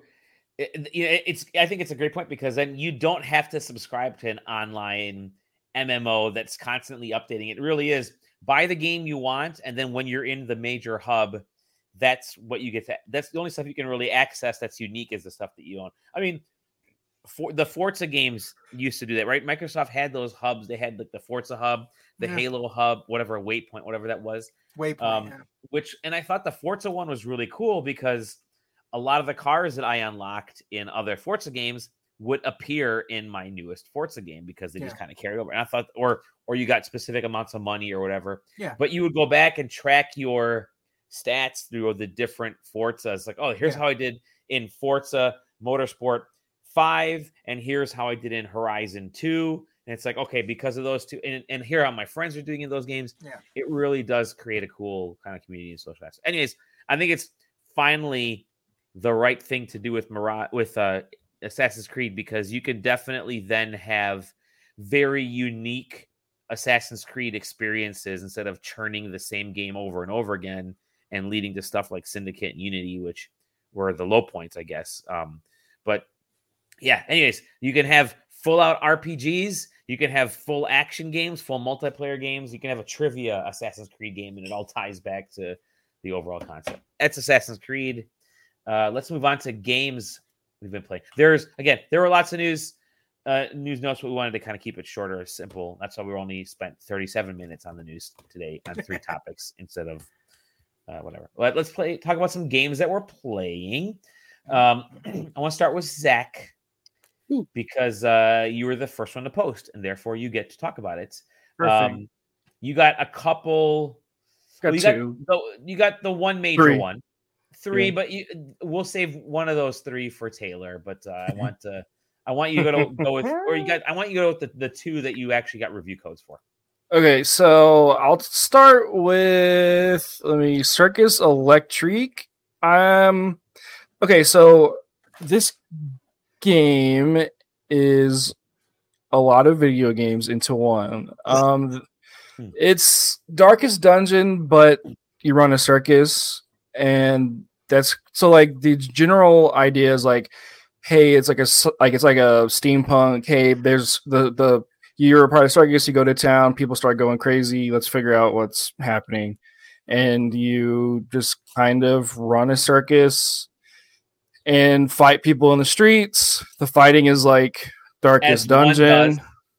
it, it's i think it's a great point because then you don't have to subscribe to an online mmo that's constantly updating it really is buy the game you want and then when you're in the major hub that's what you get to that's the only stuff you can really access that's unique is the stuff that you own i mean for the forza games used to do that right microsoft had those hubs they had like the forza hub the Yeah. halo hub whatever waypoint whatever that was Waypoint. Um, yeah. which and I thought the Forza one was really cool because a lot of the cars that I unlocked in other Forza games would appear in my newest Forza game because they just kind of carry over. And I thought, or or you got specific amounts of money or whatever. Yeah. But you would go back and track your stats through the different Forzas. Like, oh, here's Yeah. how I did in Forza Motorsport Five, and here's how I did in Horizon Two. And it's like, okay, because of those two, and, and here how my friends are doing in those games, Yeah. it really does create a cool kind of community and social aspect. Anyways, I think it's finally the right thing to do with Mirage with uh Assassin's Creed because you can definitely then have very unique Assassin's Creed experiences instead of churning the same game over and over again and leading to stuff like Syndicate and Unity, which were the low points, I guess. Um, but yeah, anyways, you can have full out RPGs, you can have full action games, full multiplayer games, you can have a trivia Assassin's Creed game, and it all ties back to the overall concept. That's Assassin's Creed. Uh, let's move on to games we've been playing. There's again, there were lots of news, uh, news notes, but we wanted to kind of keep it shorter, simple. That's why we only spent 37 minutes on the news today on three topics instead of uh, whatever. Let, us play. Talk about some games that we're playing. Um, I want to start with Zach because uh, you were the first one to post, and therefore you get to talk about it. perfect. Um, you got a couple. got well, you two. got the, you got the one major Three. one, three, Yeah. but you we'll save one of those three for Taylor. But uh, I want to, I want you to go, to go with, or you got, I want you to go with the, the two that you actually got review codes for. Okay, so I'll start with let me Circus Electrique. Um okay, so this game is a lot of video games into one. Um Hmm. it's Darkest Dungeon, but you run a circus and that's so like the general idea is like hey, it's like a like it's like a steampunk hey, there's the the you're a part of circus, you go to town, people start going crazy, let's figure out what's happening. And you just kind of run a circus and fight people in the streets. The fighting is like Darkest As one Dungeon, does.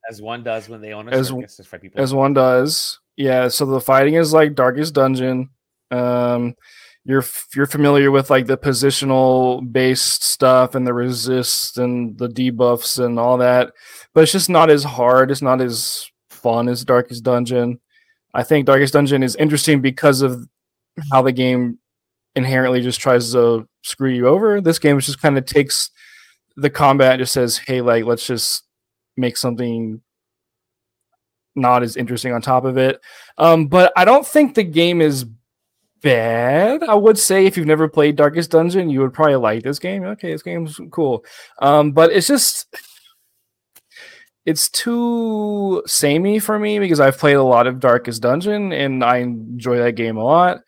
As one does when they own a As- circus, people. as one does. Yeah, so the fighting is like Darkest Dungeon. Um you're you're familiar with like the positional based stuff and the resist and the debuffs and all that, but it's just not as hard. It's not as fun as Darkest Dungeon. I think Darkest Dungeon is interesting because of how the game inherently just tries to screw you over. This game just kind of takes the combat and just says, "Hey, like let's just make something not as interesting on top of it." Um, but I don't think the game is bad. I would say if you've never played Darkest Dungeon, you would probably like this game. Okay, this game's cool. Um, but it's just it's too samey for me because I've played a lot of Darkest Dungeon and I enjoy that game a lot.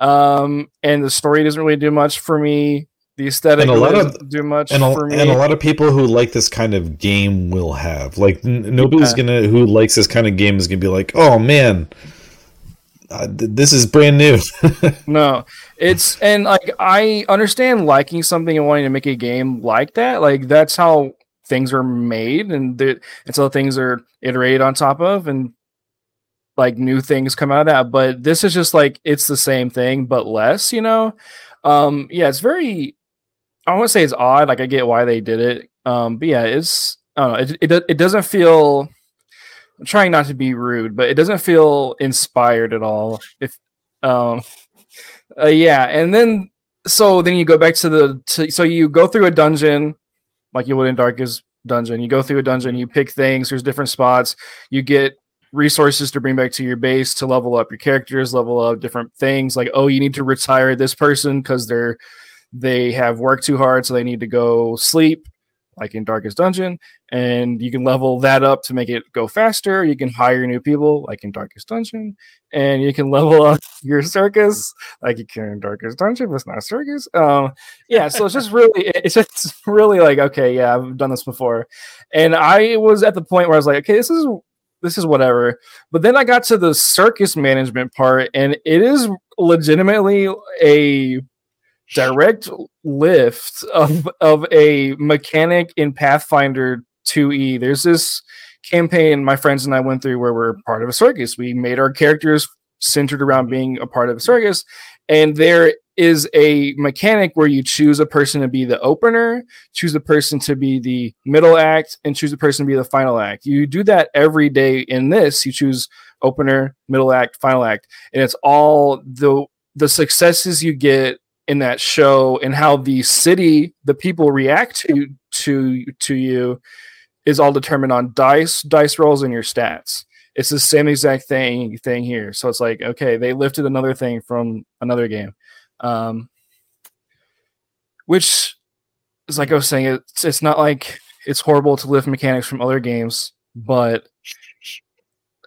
Um, and the story doesn't really do much for me. The aesthetic And a lot of- doesn't do much and a, for me. and a lot of people who like this kind of game will have like n- nobody's Yeah. gonna who likes this kind of game is gonna be like oh man uh, th- this is brand new. no, it's and like I understand liking something and wanting to make a game like that. Like that's how things are made, and that and so things are iterated on top of, and like new things come out of that. But this is just like it's the same thing but less. You know, um, yeah, it's very. I want to say it's odd. Like I get why they did it. Um, but yeah, it's I don't know. It it, it doesn't feel I'm trying not to be rude, but it doesn't feel inspired at all. If um uh, yeah, and then so then you go back to the to, so you go through a dungeon like you would in Darkest Dungeon. You go through a dungeon, you pick things, there's different spots, you get resources to bring back to your base to level up your characters, level up different things like oh, you need to retire this person cuz they're they have worked too hard so they need to go sleep like in Darkest Dungeon, and you can level that up to make it go faster. You can hire new people, like in Darkest Dungeon, and you can level up your circus, like you can in Darkest Dungeon, but it's not circus. Um, yeah, so it's just really, it's just really like, okay, yeah, I've done this before, and I was at the point where I was like, okay, this is this is whatever. But then I got to the circus management part, and it is legitimately a direct lift of of a mechanic in Pathfinder 2e. There's this campaign my friends and I went through where we're part of a circus. We made our characters centered around being a part of a circus, and there is a mechanic where you choose a person to be the opener, choose a person to be the middle act, and choose a person to be the final act. You do that every day in this. You choose opener, middle act, final act, and it's all the the successes you get in that show and how the city, the people react to to to you is all determined on dice, dice rolls, and your stats. It's the same exact thing thing here. So it's like, okay, they lifted another thing from another game. Um which is like I was saying, it's it's not like it's horrible to lift mechanics from other games, but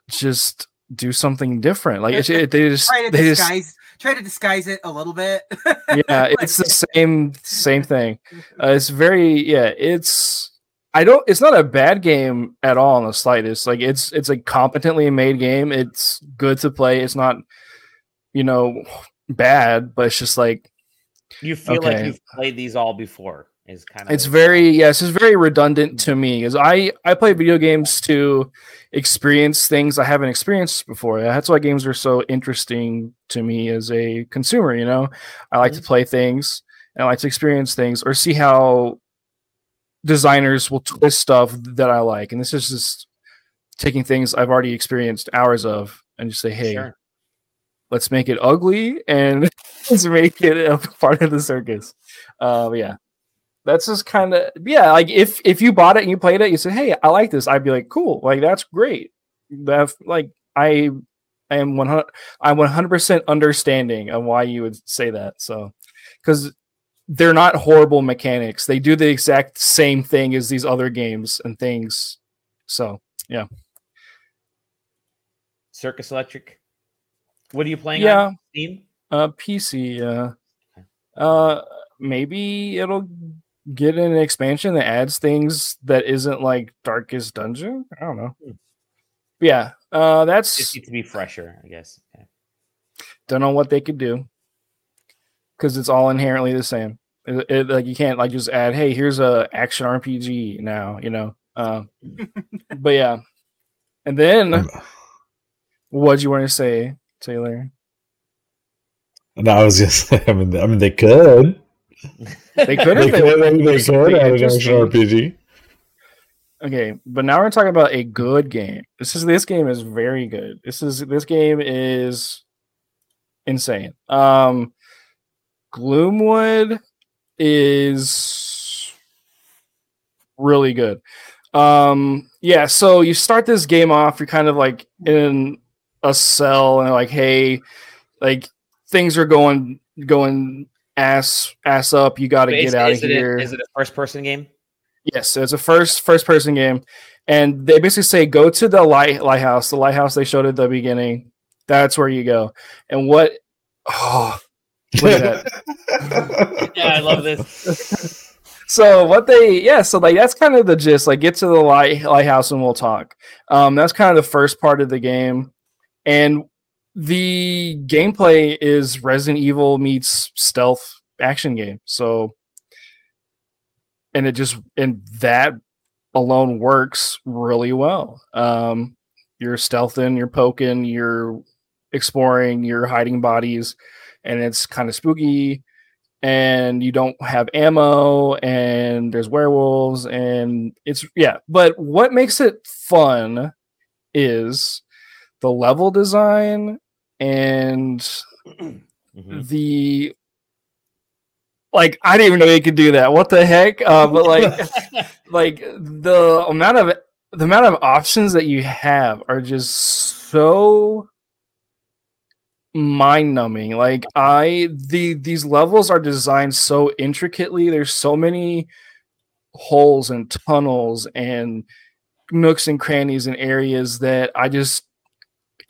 just do something different. Like it, it, they just they just try to disguise it a little bit. yeah, it's the same same thing. Uh, it's very yeah. It's I don't. It's not a bad game at all in the slightest. Like it's it's a competently made game. It's good to play. It's not you know bad, but it's just like you feel okay. like you've played these all before. Is kind of it's very yes, it's very redundant to me. Because I I play video games to experience things I haven't experienced before. That's why games are so interesting to me as a consumer. You know, I like mm-hmm. to play things and I like to experience things or see how designers will twist stuff that I like. And this is just taking things I've already experienced hours of and just say, hey, sure. let's make it ugly and let's make it a part of the circus. Uh, yeah, that's just kind of yeah. Like if if you bought it and you played it, you said, "Hey, I like this," I'd be like, "Cool, like that's great." That like I I am one hundred I'm one hundred percent understanding of why you would say that. So because they're not horrible mechanics, they do the exact same thing as these other games and things. So yeah. Circus Electrique. What are you playing yeah. on Steam? Uh, PC. Yeah. Uh, maybe it'll get an expansion that adds things that isn't like Darkest Dungeon. I don't know. Hmm. Yeah, uh, that's just needs to be fresher, I guess. Okay. Don't know what they could do because it's all inherently the same. It, it, like you can't like just add, hey, here's a action RPG now, you know. Uh, but yeah, and then what do you want to say, Taylor? No, I was just. I mean, I mean, they could. They could have. they could, they could add an action RPG. Okay, but now we're talking about a good game. This is this game is very good. This is this game is insane. Um Gloomwood is really good. Um yeah, so you start this game off, you're kind of like in a cell and like, hey, like things are going going ass ass up. You got to get out of here. A, is it a first person game? Yes, it's a first first person game, and they basically say go to the light lighthouse. The lighthouse they showed at the beginning. That's where you go. And what? Oh, look at that! yeah, I love this. so what they yeah so like that's kind of the gist like get to the light lighthouse and we'll talk um that's kind of the first part of the game and the gameplay is Resident Evil meets stealth action game. So, and it just and that alone works really well. Um, you're stealthing, you're poking, you're exploring, you're hiding bodies, and it's kind of spooky. And you don't have ammo, and there's werewolves, and it's yeah. But what makes it fun is the level design and Mhm. the like I didn't even know you could do that. What the heck? Uh, but like like the amount of the amount of options that you have are just so mind numbing. Like I the these levels are designed so intricately. There's so many holes and tunnels and nooks and crannies and areas that I just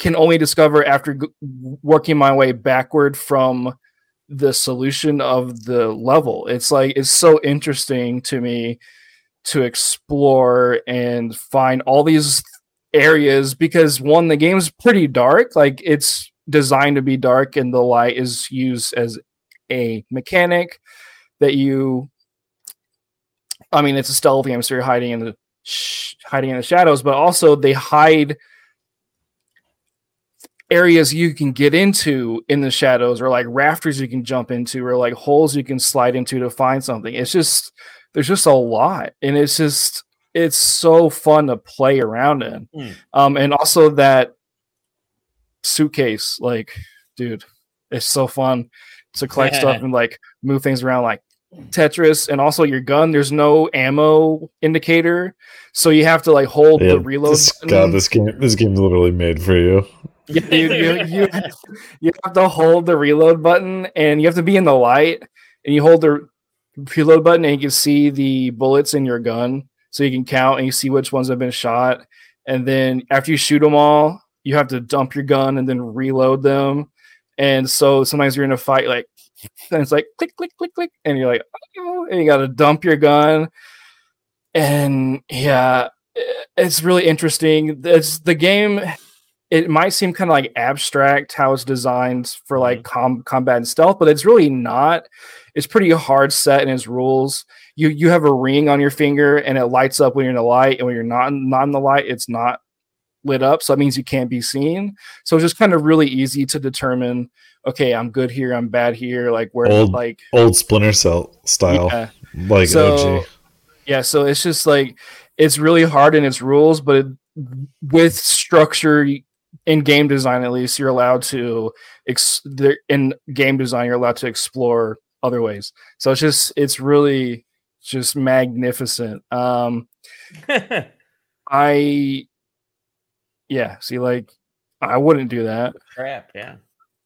can only discover after g- working my way backward from the solution of the level. It's like it's so interesting to me to explore and find all these areas because one the game's pretty dark like it's designed to be dark and the light is used as a mechanic that you i mean it's a stealth game so you're hiding in the sh- hiding in the shadows but also they hide areas you can get into in the shadows or like rafters you can jump into or like holes you can slide into to find something it's just there's just a lot and it's just it's so fun to play around in Mm. um and also that suitcase like dude it's so fun to collect stuff and like move things around like tetris and also your gun there's no ammo indicator so you have to like hold Yeah, the reload this, button. God, this game, this game's literally made for you. you, you, you, you, you have to hold the reload button and you have to be in the light and you hold the reload button and you can see the bullets in your gun. So you can count and you see which ones have been shot. And then after you shoot them all you have to dump your gun and then reload them. And so sometimes you're in a fight like and it's like click click click click and you're like oh, and you got to dump your gun. And yeah it's really interesting. It's the game it might seem kind of like abstract how it's designed for like mm-hmm. com- combat and stealth, but it's really not. It's pretty hard set in its rules. You you have a ring on your finger and it lights up when you're in the light, and when you're not not in the light, it's not lit up. So that means you can't be seen. So it's just kind of really easy to determine. Okay, I'm good here. I'm bad here. Like where Old like Old Splinter Cell style, yeah. like So- OG. Yeah, so it's just like it's really hard in its rules, but it, with structure in game design, at least you're allowed to ex- in game design you're allowed to explore other ways. So it's just it's really just magnificent. Um, I yeah, see, like I wouldn't do that, Crap, yeah.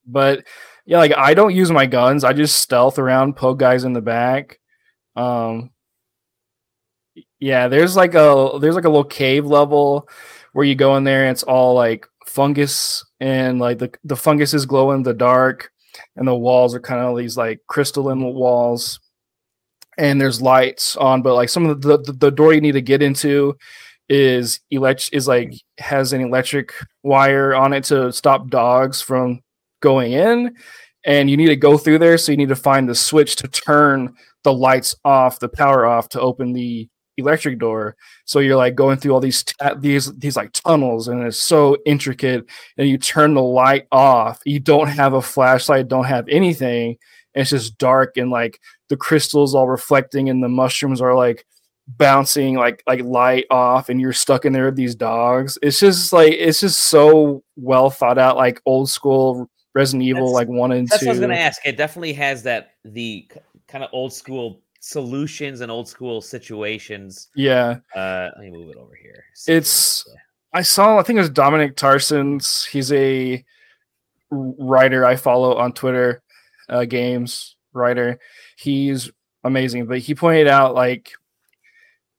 but yeah, like I don't use my guns. I just stealth around, poke guys in the back. Um, yeah, there's like a there's like a little cave level where you go in there and it's all like fungus and like the the fungus is glow in the dark and the walls are kind of these like crystalline walls. And there's lights on but like some of the the, the door you need to get into is elect is like has an electric wire on it to stop dogs from going in. And you need to go through there so you need to find the switch to turn the lights off the power off to open the electric door. So you're like going through all these ta- uh, these these like tunnels and it's so intricate and you turn the light off. You don't have a flashlight don't have anything. And it's just dark and like the crystals all reflecting and the mushrooms are like bouncing like like light off and you're stuck in there with these dogs. It's just like it's just so well thought out like old school resident evil That's- like one and That's two what I was gonna ask. It definitely has that the kind of old school solutions and old school situations. yeah Uh, let me move it over here. See It's- I saw, I think it was Dominic Tarason's. He's a writer I follow on Twitter, uh, games writer. He's amazing, but he pointed out like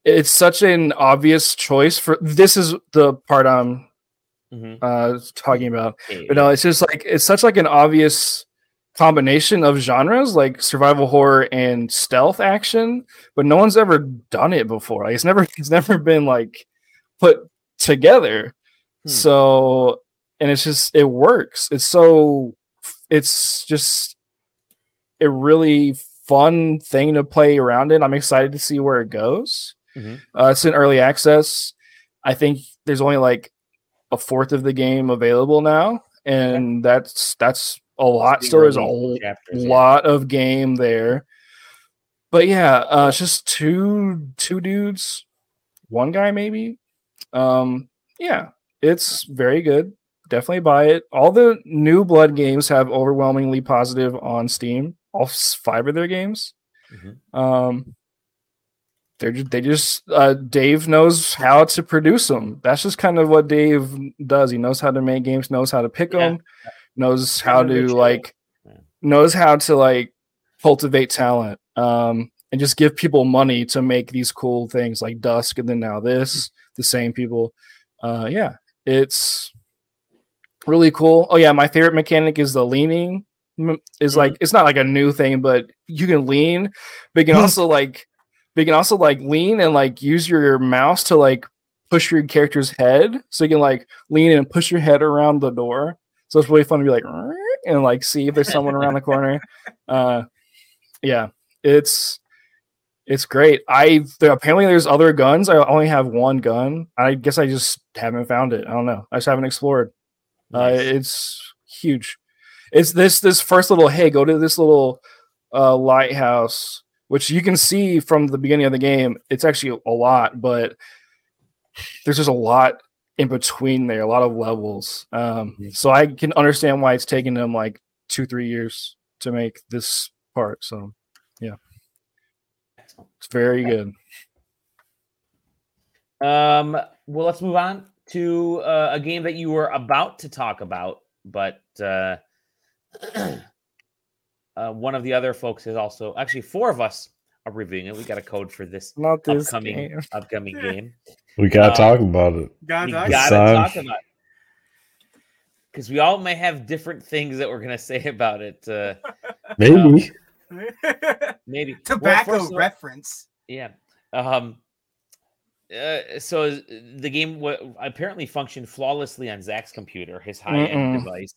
it's such an obvious choice for this is the part I'm Mhm. uh talking about. Okay, But no, it's just like it's such like an obvious combination of genres like survival horror and stealth action, but no one's ever done it before. Like it's never it's never been like put together. Hmm. So and it's just it works. It's so it's just a really fun thing to play around in. I'm excited to see where it goes. Mhm. Uh, it's in early access. I think there's only like a fourth of the game available now, and that's that's a lot. Still, there's a chapters, yeah. lot of game there. But yeah, uh, it's just two two dudes, one guy maybe. Um, yeah, it's very good. Definitely buy it. All the New Blood games have overwhelmingly positive on Steam. All five of their games. Mhm. Um, they're just, they just uh, Dave knows how to produce them. That's just kind of what Dave does. He knows how to make games, knows how to pick Yeah. them, knows how to like knows how to like cultivate talent um and just give people money to make these cool things like dusk and then now this the same people. Uh yeah it's really cool. Oh yeah my favorite mechanic is the leaning is Mm-hmm. like it's not like a new thing but you can lean but you can also like but you can also like lean and like use your mouse to like push your character's head. So you can like lean and push your head around the door so it's really fun to be like and like see if there's someone around the corner. Uh yeah it's it's great. I there, apparently there's other guns. I only have one gun. I guess i just haven't found it. I don't know. I just haven't explored. Uh it's huge. It's this this first little hey go to this little uh lighthouse which you can see from the beginning of the game it's actually a lot but there's just a lot in between there a lot of levels um so i can understand why it's taking them like two three years to make this part so yeah, it's very good Um, well, let's move on to uh, a game that you were about to talk about, but uh, uh, one of the other folks is also actually four of us are reviewing it. We got a code for this not this upcoming game. upcoming game. We gotta Uh, talk about it. God, We gotta talk about it. because we all may have different things that we're gonna say about it. Uh, Maybe. maybe tobacco first of all- reference. Yeah. Um. Uh, so the game w- apparently functioned flawlessly on Zach's computer, his high-end Mm-mm. device.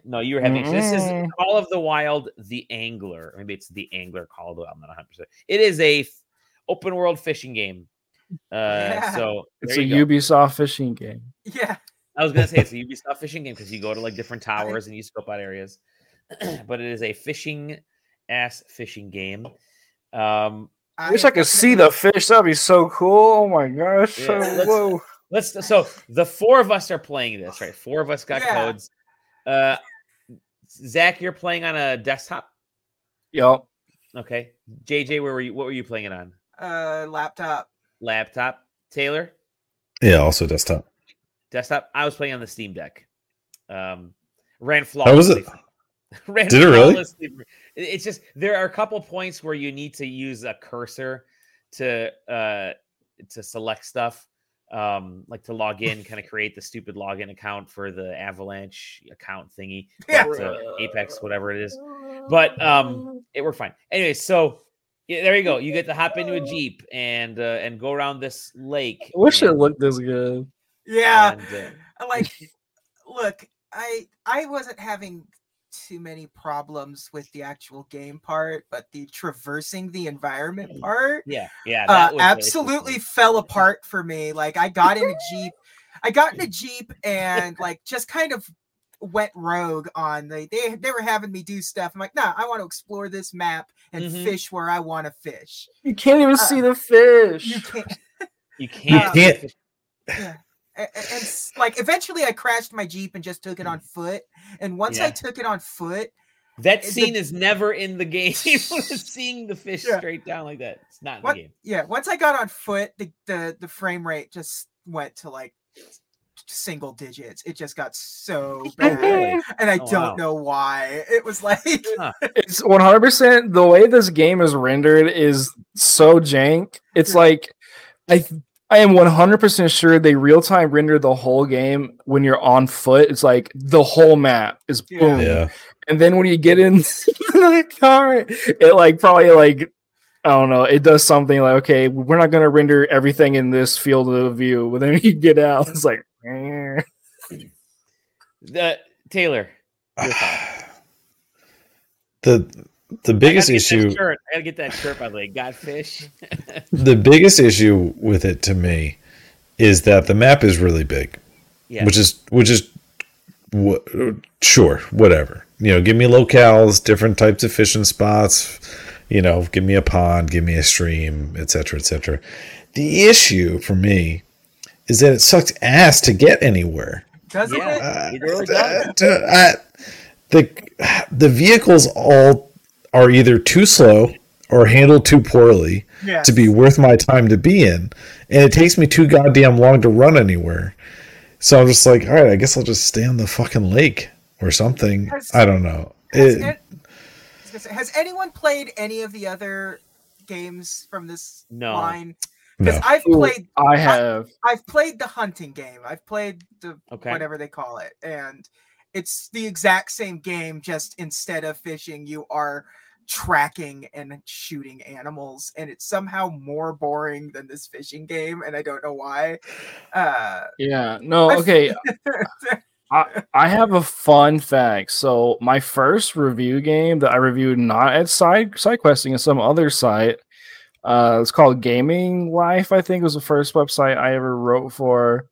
no, you were having so this is Mm-mm. Call of the Wild: The Angler. Maybe it's the Angler Call of the Wild. I'm not 100. percent It is a f- open world fishing game. Uh, Yeah. so it's a go. ubisoft fishing game Yeah. I was gonna say it's a Ubisoft fishing game because you go to like different towers and you scope out areas, but it is a fishing ass fishing game. Um, I wish I could see the fish. That'd be so cool. Oh my gosh. Yeah, so- let's- whoa. Let's so the four of us are playing this, right? Four of us got Yeah. codes. Uh Zach, you're playing on a desktop. Yup. Okay. JJ, where were you what were you playing it on? uh laptop. Laptop. Taylor, Yeah, also desktop. desktop. I was playing on the Steam Deck. Um ran How was flawlessly. it? ran Did it really? It's just there are a couple points where you need to use a cursor to uh to select stuff. Um, like to log in, kind of create the stupid login account for the Avalanche account thingy. Yeah. Apex, whatever it is. But um, it worked fine. Anyway, so yeah, there you go. You get to hop into a jeep and uh, and go around this lake. I wish it looked this good. Yeah. and, uh, like look i i wasn't having too many problems with the actual game part but the traversing the environment part yeah, yeah. uh, that was absolutely fell apart for me like i got in a jeep i got in a jeep and like just kind of went rogue on the they they were having me do stuff i'm like nah i want to explore this map and Mhm. fish where i want to fish You can't even Uh, see the fish. you can't You can't. can't- yeah. A- a- And, like eventually I crashed my Jeep and just took it on foot. And once I took it on foot, That the- scene is never in the game. Seeing the fish Yeah. straight down like that. It's not in What? the game. yeah, once I got on foot, the, the the frame rate just went to like single digits. It just got so bad. really? And I Oh, don't wow. know why. It was like It's 100% the way this game is rendered is so jank. It's like I I am 100% sure they real time render the whole game when you're on foot. It's like the whole map is Yeah. boom. Yeah. And then when you get in the car, it like probably like I don't know, it does something like okay, we're not gonna render everything in this field of view, but then you get out, it's like Uh, Taylor, the the biggest that issue. I gotta get that shirt by the way. Got fish. the biggest issue with it to me is that the map is really big, Yeah. which is which is wh- sure whatever. You know, give me locales, different types of fishing spots. You know, give me a pond, give me a stream, etc., etc. The issue for me is that it sucks ass to get anywhere. Doesn't yeah. It really. Uh, to- I- the the vehicles all are either too slow or handled too poorly Yes. to be worth my time to be in, and it takes me too goddamn long to run anywhere. So I'm just like, all right, I guess I'll just stay on the fucking lake or something. Has- I don't know. Has, It- an- I was gonna say, has anyone played any of the other games from this No. line? Because no. I've Ooh, played, I have. I've played the hunting game. I've played the Okay. whatever they call it, and it's the exact same game. Just instead of fishing, you are tracking and shooting animals, and it's somehow more boring than this fishing game, and I don't know why. Uh, Yeah. No. Okay. I, I have a fun fact. So my first review game that I reviewed not at side side questing at some other site. Uh, it's called Gaming Life. I think it was the first website I ever wrote for.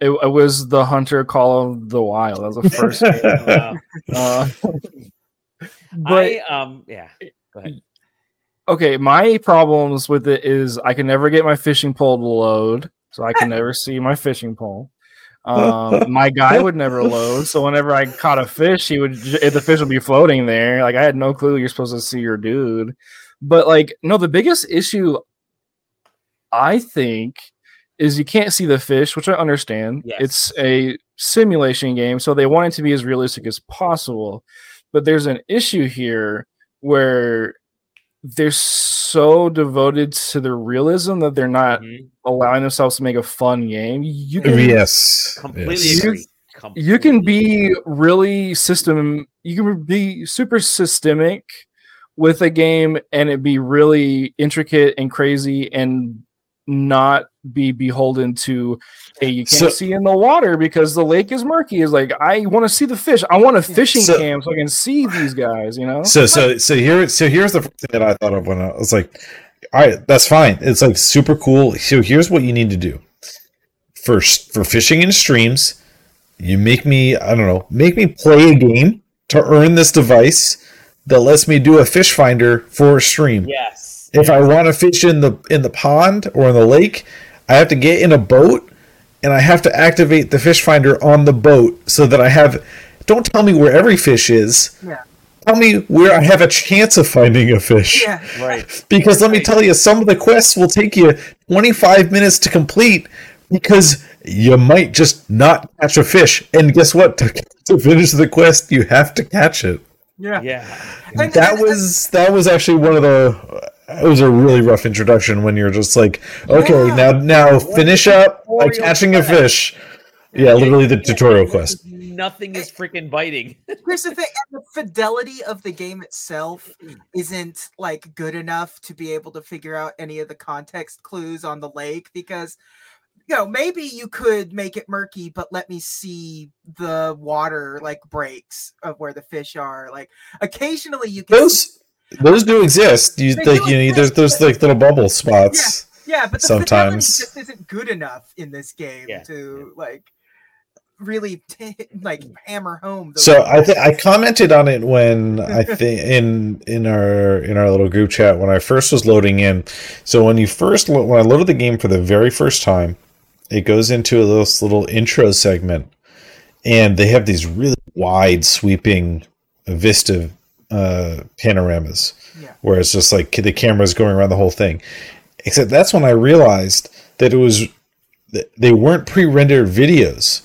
It, it was the Hunter Call of the Wild. That was the first. game. Uh, Uh, but I um yeah. Go ahead. okay, my problems with it is I can never get my fishing pole to load, so I can never see my fishing pole. Um, my guy would never load, so whenever I caught a fish, he would j- the fish would be floating there. Like I had no clue you're supposed to see your dude. But like, no, the biggest issue I think is you can't see the fish, which I understand. Yes. It's a simulation game, so they want it to be as realistic as possible. But there's an issue here where they're so devoted to the realism that they're not Mhm. allowing themselves to make a fun game. You can yes. Completely yes. agree. you can be really system you can be super systemic with a game and it be really intricate and crazy and not be beholden to hey you can't So- see in the water because the lake is murky is like i want to see the fish i want a fishing So- cam so i can see these guys you know So so so here so here's the first thing that I thought of when I was like, all right, that's fine. It's like super cool. So here's what you need to do. First, for fishing in streams, you make me I don't know, make me play a game to earn this device that lets me do a fish finder for a stream. Yes. If I want to fish in the in the pond or in the lake, I have to get in a boat and I have to activate the fish finder on the boat so that I have don't tell me where every fish is. yeah, Tell me where I have a chance of finding a fish. yeah. Right. Because let me tell you, some of the quests will take you 25 minutes to complete because you might just not catch a fish. And guess what? To, to finish the quest, you have to catch it. Yeah. Yeah. And- That and- was that was actually one of the it was a really rough introduction when you're just like, okay, Yeah. now now finish up by tutorial catching a fish. Yeah, literally the tutorial quest. Nothing is freaking biting. Here's the thing: the fidelity of the game itself isn't like good enough to be able to figure out any of the context clues on the lake because you know maybe you could make it murky but let me see the water like breaks of where the fish are like occasionally you can see- Those those do exist. You They like do you know there's there's like little bubble spots. yeah but the sometimes. fidelity just isn't good enough in this game Yeah, to like really t- like hammer home those So I think I commented on it when I think in in our in our little group chat when I first was loading in. So when you first lo- when I loaded the game for the very first time, it goes into a little little intro segment, and they have these really wide sweeping vista uh, panoramas, Yeah. where it's just like the camera's going around the whole thing. Except that's when I realized that it was they weren't pre-rendered videos.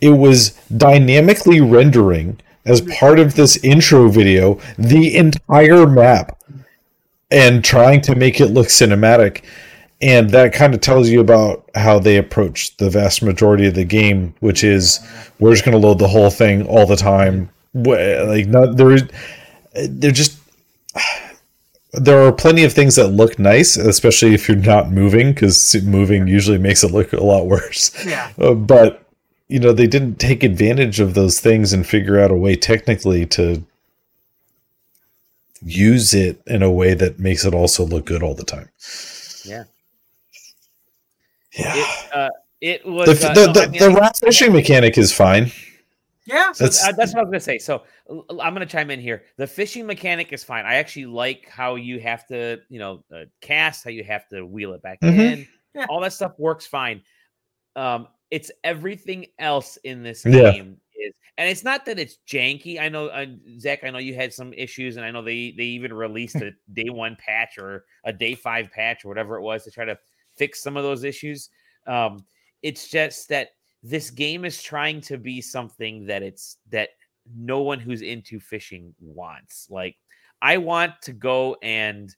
It was dynamically rendering as part of this intro video the entire map and trying to make it look cinematic. And that kind of tells you about how they approach the vast majority of the game, which is we're just going to load the whole thing all the time. Like not there is, they're just there are plenty of things that look nice, especially if you're not moving, because moving usually makes it look a lot worse. yeah Uh, but you know they didn't take advantage of those things and figure out a way technically to use it in a way that makes it also look good all the time. Yeah. Yeah. It, uh, it was the uh, the, no, the, I mean, the I- rat fishing mechanic is fine. Yeah. So That's- that's, uh, that's what I was gonna say. So l- l- I'm gonna chime in here. The fishing mechanic is fine. I actually like how you have to, you know, uh, cast, how you have to wheel it back Mhm. in. Yeah. All that stuff works fine. Um, it's everything else in this Yeah. game is, and it's not that it's janky. I know, uh, Zach. I know you had some issues, and I know they they even released a day one patch or a day five patch or whatever it was to try to fix some of those issues. Um, it's just that this game is trying to be something that it's that no one who's into fishing wants. Like I want to go and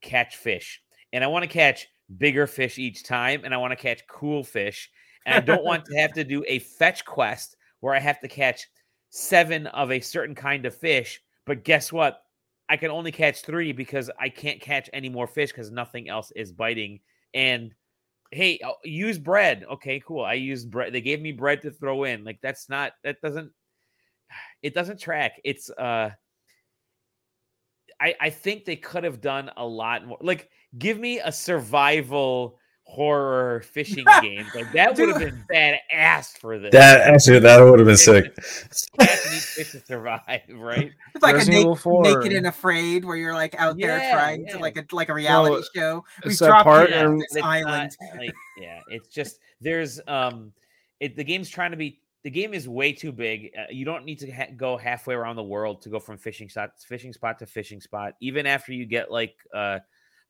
catch fish, and I want to catch bigger fish each time, and I want to catch cool fish, and I don't want to have to do a fetch quest where I have to catch seven of a certain kind of fish. But guess what? I can only catch three because I can't catch any more fish because nothing else is biting. And hey, use bread. Okay, cool. I used bread. They gave me bread to throw in. Like that's not that doesn't it doesn't track. It's uh I I think they could have done a lot more. Like give me a survival horror fishing game. Like that would have Dude. been badass for this. That actually that would have been sick. Catch me fish to survive, right? It's like a Resident Evil naked, naked and afraid, where you're like out there trying yeah. to like a like a reality Well, show. We it's dropped part you in- on this It's not, island. like yeah, it's just there's um, it the game's trying to be the game is way too big. Uh, you don't need to ha- go halfway around the world to go from fishing spot fishing spot to fishing spot. Even after you get like uh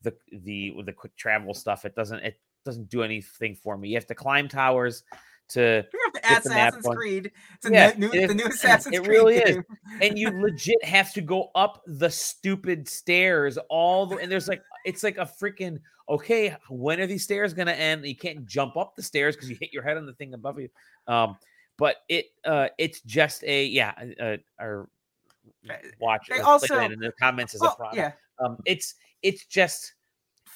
the the the quick travel stuff, it doesn't it doesn't do anything for me. You have to climb towers to to Get the map Assassin's. Creed. It's a Yeah, new, it the new Assassin's it Creed really is. and you legit have to go up the stupid stairs all the and there's like it's like a freaking okay when are these stairs gonna end you can't jump up the stairs because you hit your head on the thing above you um but it uh it's just a yeah uh, or watch they also- in the comments as a Well, product yeah, um it's it's just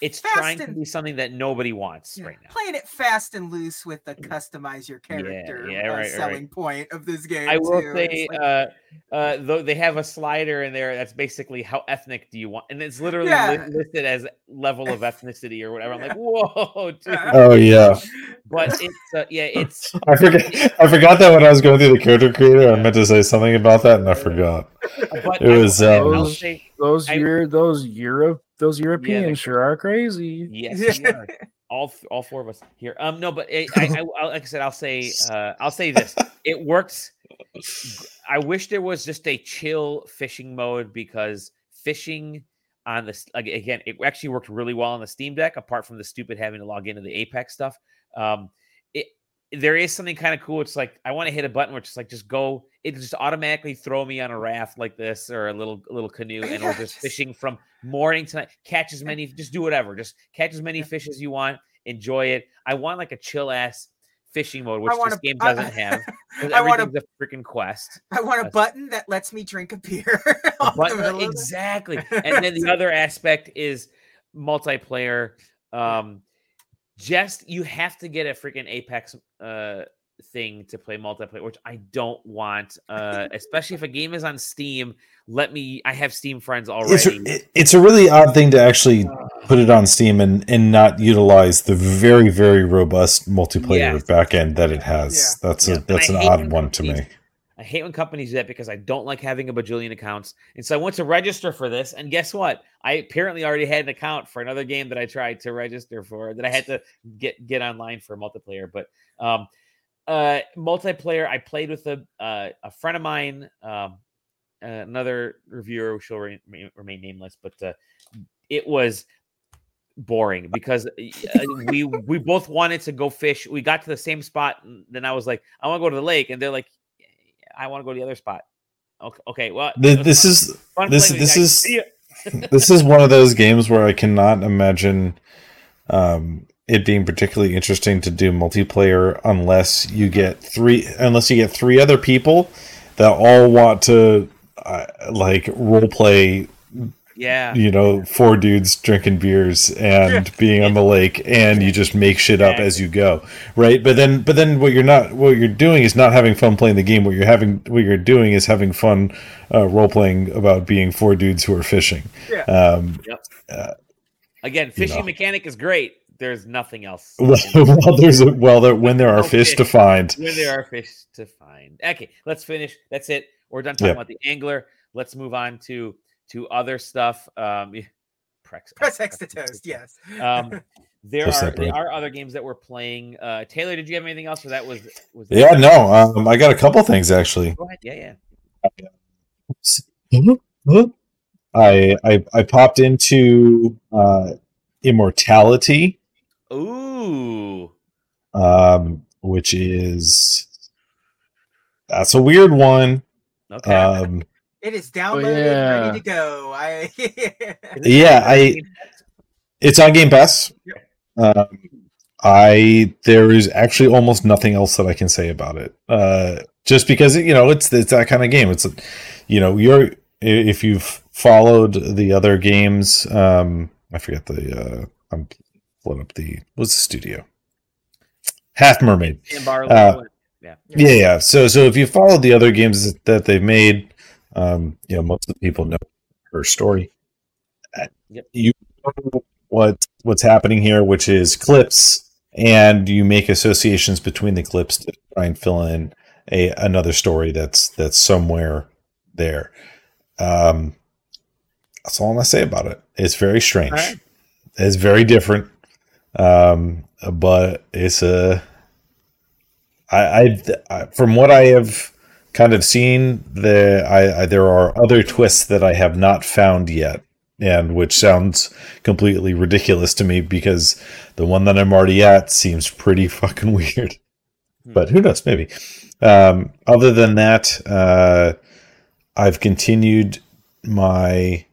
it's Fast trying to be something that nobody wants yeah. right now playing it fast and loose with the customize your character yeah, uh, right, right. selling point of this game. I will too. say, like- uh, uh, though they have a slider in there that's basically how ethnic do you want, and it's literally Yeah. li- listed as level of ethnicity or whatever. I'm like, whoa, dude. Oh yeah. but it's uh, yeah, it's I forgot I forgot that when I was going through the character creator, I meant to say something about that and I forgot. but It I was, say- um, I'll say Those I- Euro, those Europe, those Europeans sure are crazy. yes, we are. all all four of us here. Um, no, but it, I, I, I like I said, I'll say, uh, I'll say this: it works. I wish there was just a chill fishing mode because fishing on this again, it actually worked really well on the Steam Deck. Apart from the stupid having to log into the Apex stuff, um, it there is something kind of cool. It's like I want to hit a button where it's like just go. It just automatically throw me on a raft like this or a little little canoe, and we're just- fishing from morning to night. Catch as many, just do whatever. Just catch as many fish as you want. Enjoy it. I want like a chill ass fishing mode, which this game doesn't have. I wanna- Everything's a freaking quest. I want a button that lets me drink a beer. A button- exactly. And then the other aspect is multiplayer. Um, just you have to get a freaking Apex uh thing to play multiplayer, which I don't want. Uh, especially if a game is on Steam. Let me. I have Steam friends It's already. it- it's a really odd thing to actually put it on Steam and, and not utilize the very very robust multiplayer Yes. backend that it has. That's Yeah. a that's I an odd one to me. I hate when companies do that because I don't like having a bajillion accounts. And so I went to register for this. And guess what? I apparently already had an account for another game that I tried to register for that I had to get get online for multiplayer. But um uh multiplayer, I played with a uh, a friend of mine, um another reviewer who shall re- remain, nameless, but uh, it was boring because uh, we we both wanted to go fish. We got to the same spot, and then I was like, I want to go to the lake, and they're like, I want to go to the other spot. Okay, okay well, Th- This is fun this- playing with you this is- this is one of those games where I cannot imagine um, it being particularly interesting to do multiplayer unless you get three unless you get three other people that all want to uh, like role play Yeah. you know four dudes drinking beers and being on the lake and you just make shit up as you go right but then but then what you're not what you're doing is not having fun playing the game what you're having what you're doing is having fun uh, role playing about being four dudes who are fishing Yeah. um Again, fishing know. mechanic is great. There's nothing else. well, well there's a, well there, when there are fish to find when there are fish to find. Okay, let's finish. That's it. We're done talking Yeah. about the angler. Let's move on to to other stuff. Um, yeah, Prex, Press X to toast. Yes. Um, there So are there are other games that we're playing. Uh, Taylor, did you have anything else, or that was was that- yeah no um i got a couple things actually Go ahead. Yeah, yeah. I, I I popped into uh, Immortality, Ooh. um, which is that's a weird one. Okay. Um, It is downloaded, yeah. ready to go. I yeah, I- it's on Game Pass. Um, I there is actually almost nothing else that I can say about it. Uh, just because you know it's it's that kind of game. It's you know you're if you've followed the other games. Um, I forget the uh, I'm pulling up the what's the studio. Half Mermaid. Barlow. Uh, yeah. Yeah, yeah. So, so if you followed the other games that they've made, um, you know, most of the people know her story. Yep. You know what what's happening here, which is clips, and you make associations between the clips to try and fill in a another story that's that's somewhere there. Um, that's all I'm gonna say about it. It's very strange. All right. It's very different, um, but it's a I, I, I from what I have kind of seen, the I, I there are other twists that I have not found yet, and which sounds completely ridiculous to me because the one that I'm already at seems pretty fucking weird. Hmm. But who knows? Maybe. Um, other than that, uh, I've continued my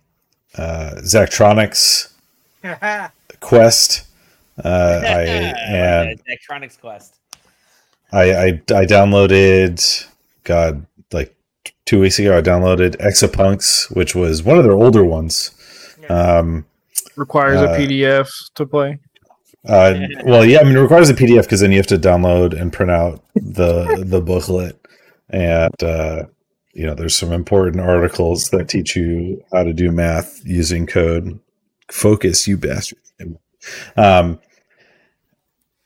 uh, Zachtronics quest. Uh, I and Electronics Quest. I, I I downloaded God like two weeks ago. I downloaded Exapunks, which was one of their older ones. Um, Requires Uh, a PDF to play. uh, well, yeah, I mean, it requires a PDF because then you have to download and print out the the booklet, and uh, you know, there's some important articles that teach you how to do math using code. Focus, you bastard. Um.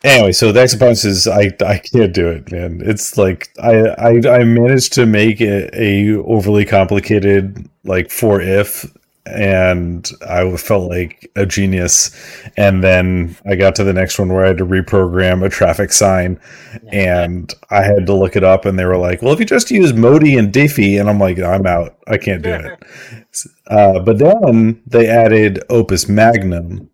Anyway, so the Exapunks is I I can't do it, man. It's like I I, I managed to make it a overly complicated like for if and I felt like a genius. And then I got to the next one where I had to reprogram a traffic sign, and I had to look it up, and they were like, "Well, if you just use Modi and Diffie," and I'm like, "I'm out. I can't do it." Uh, but then they added Opus Magnum,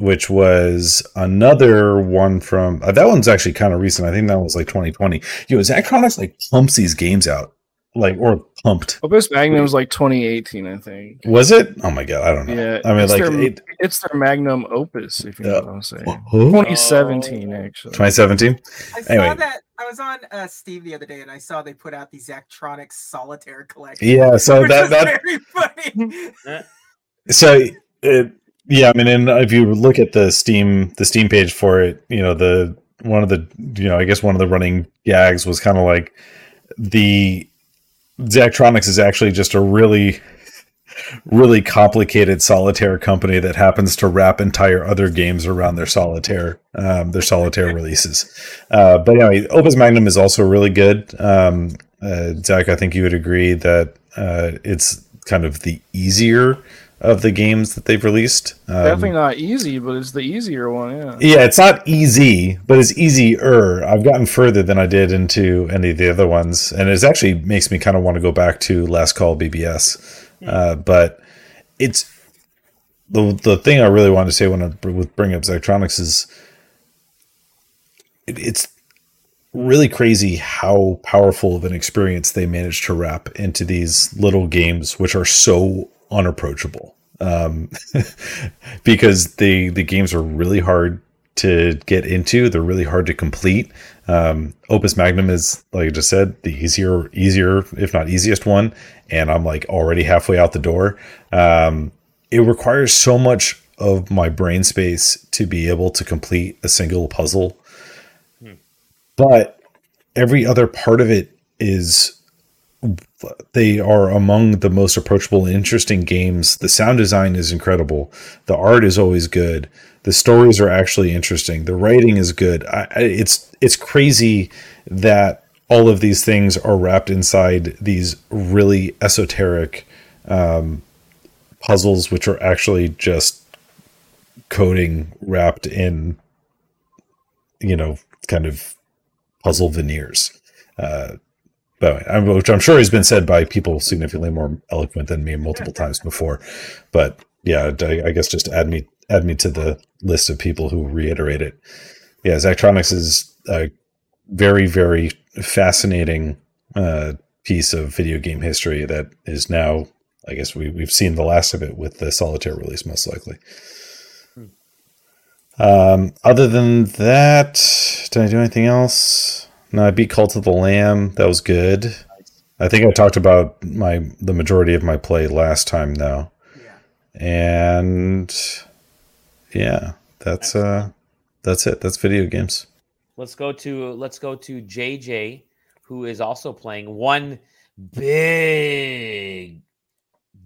which was another one from uh, that one's actually kind of recent. I think that was like 2020. Yo, Zachtronics like pumps these games out, like or pumped. Opus Magnum was like 2018, I think. Was it? Oh my god, I don't know. Yeah, I mean, it's like their, it, it's their Magnum Opus, if you know what I'm saying. Who? 2017, actually. 2017. I saw that. I was on uh, Steam the other day, and I saw they put out the Zachtronics Solitaire collection. Yeah, so which that was that very funny. so it, yeah, I mean, and if you look at the Steam the Steam page for it, you know the one of the you know I guess one of the running gags was kind of like the Zachtronics is actually just a really really complicated solitaire company that happens to wrap entire other games around their solitaire um, their solitaire releases. Uh, but anyway, Opus Magnum is also really good. Um, uh, Zach, I think you would agree that uh, it's kind of the easier of the games that they've released. Um, Definitely not easy, but it's the easier one. Yeah. yeah, it's not easy, but it's easier. I've gotten further than I did into any of the other ones, and it actually makes me kind of want to go back to Last Call BBS. Uh, but it's the the thing I really wanted to say when I with bring up Zachtronics is it, it's really crazy how powerful of an experience they managed to wrap into these little games, which are so unapproachable. Um, because the the games are really hard to get into. They're really hard to complete. Um, Opus Magnum is, like I just said, the easier, easier, if not easiest one. And I'm like already halfway out the door. Um, it requires so much of my brain space to be able to complete a single puzzle. Hmm. But every other part of it is they are among the most approachable and interesting games. The sound design is incredible. The art is always good. The stories are actually interesting. The writing is good. I, it's it's crazy that all of these things are wrapped inside these really esoteric um, puzzles, which are actually just coding wrapped in, you know, kind of puzzle veneers. Uh, but I'm, which I'm sure has been said by people significantly more eloquent than me multiple times before. But yeah, I, I guess just add me add me to the list of people who reiterate it. Yeah, Zachtronics is a very very fascinating uh, piece of video game history that is now. I guess we we've seen the last of it with the solitaire release, most likely. Um, other than that, did I do anything else? No, I beat Cult of the Lamb. That was good. I think I talked about my the majority of my play last time though. Yeah. And yeah, that's uh that's it. That's video games. Let's go to let's go to JJ, who is also playing one big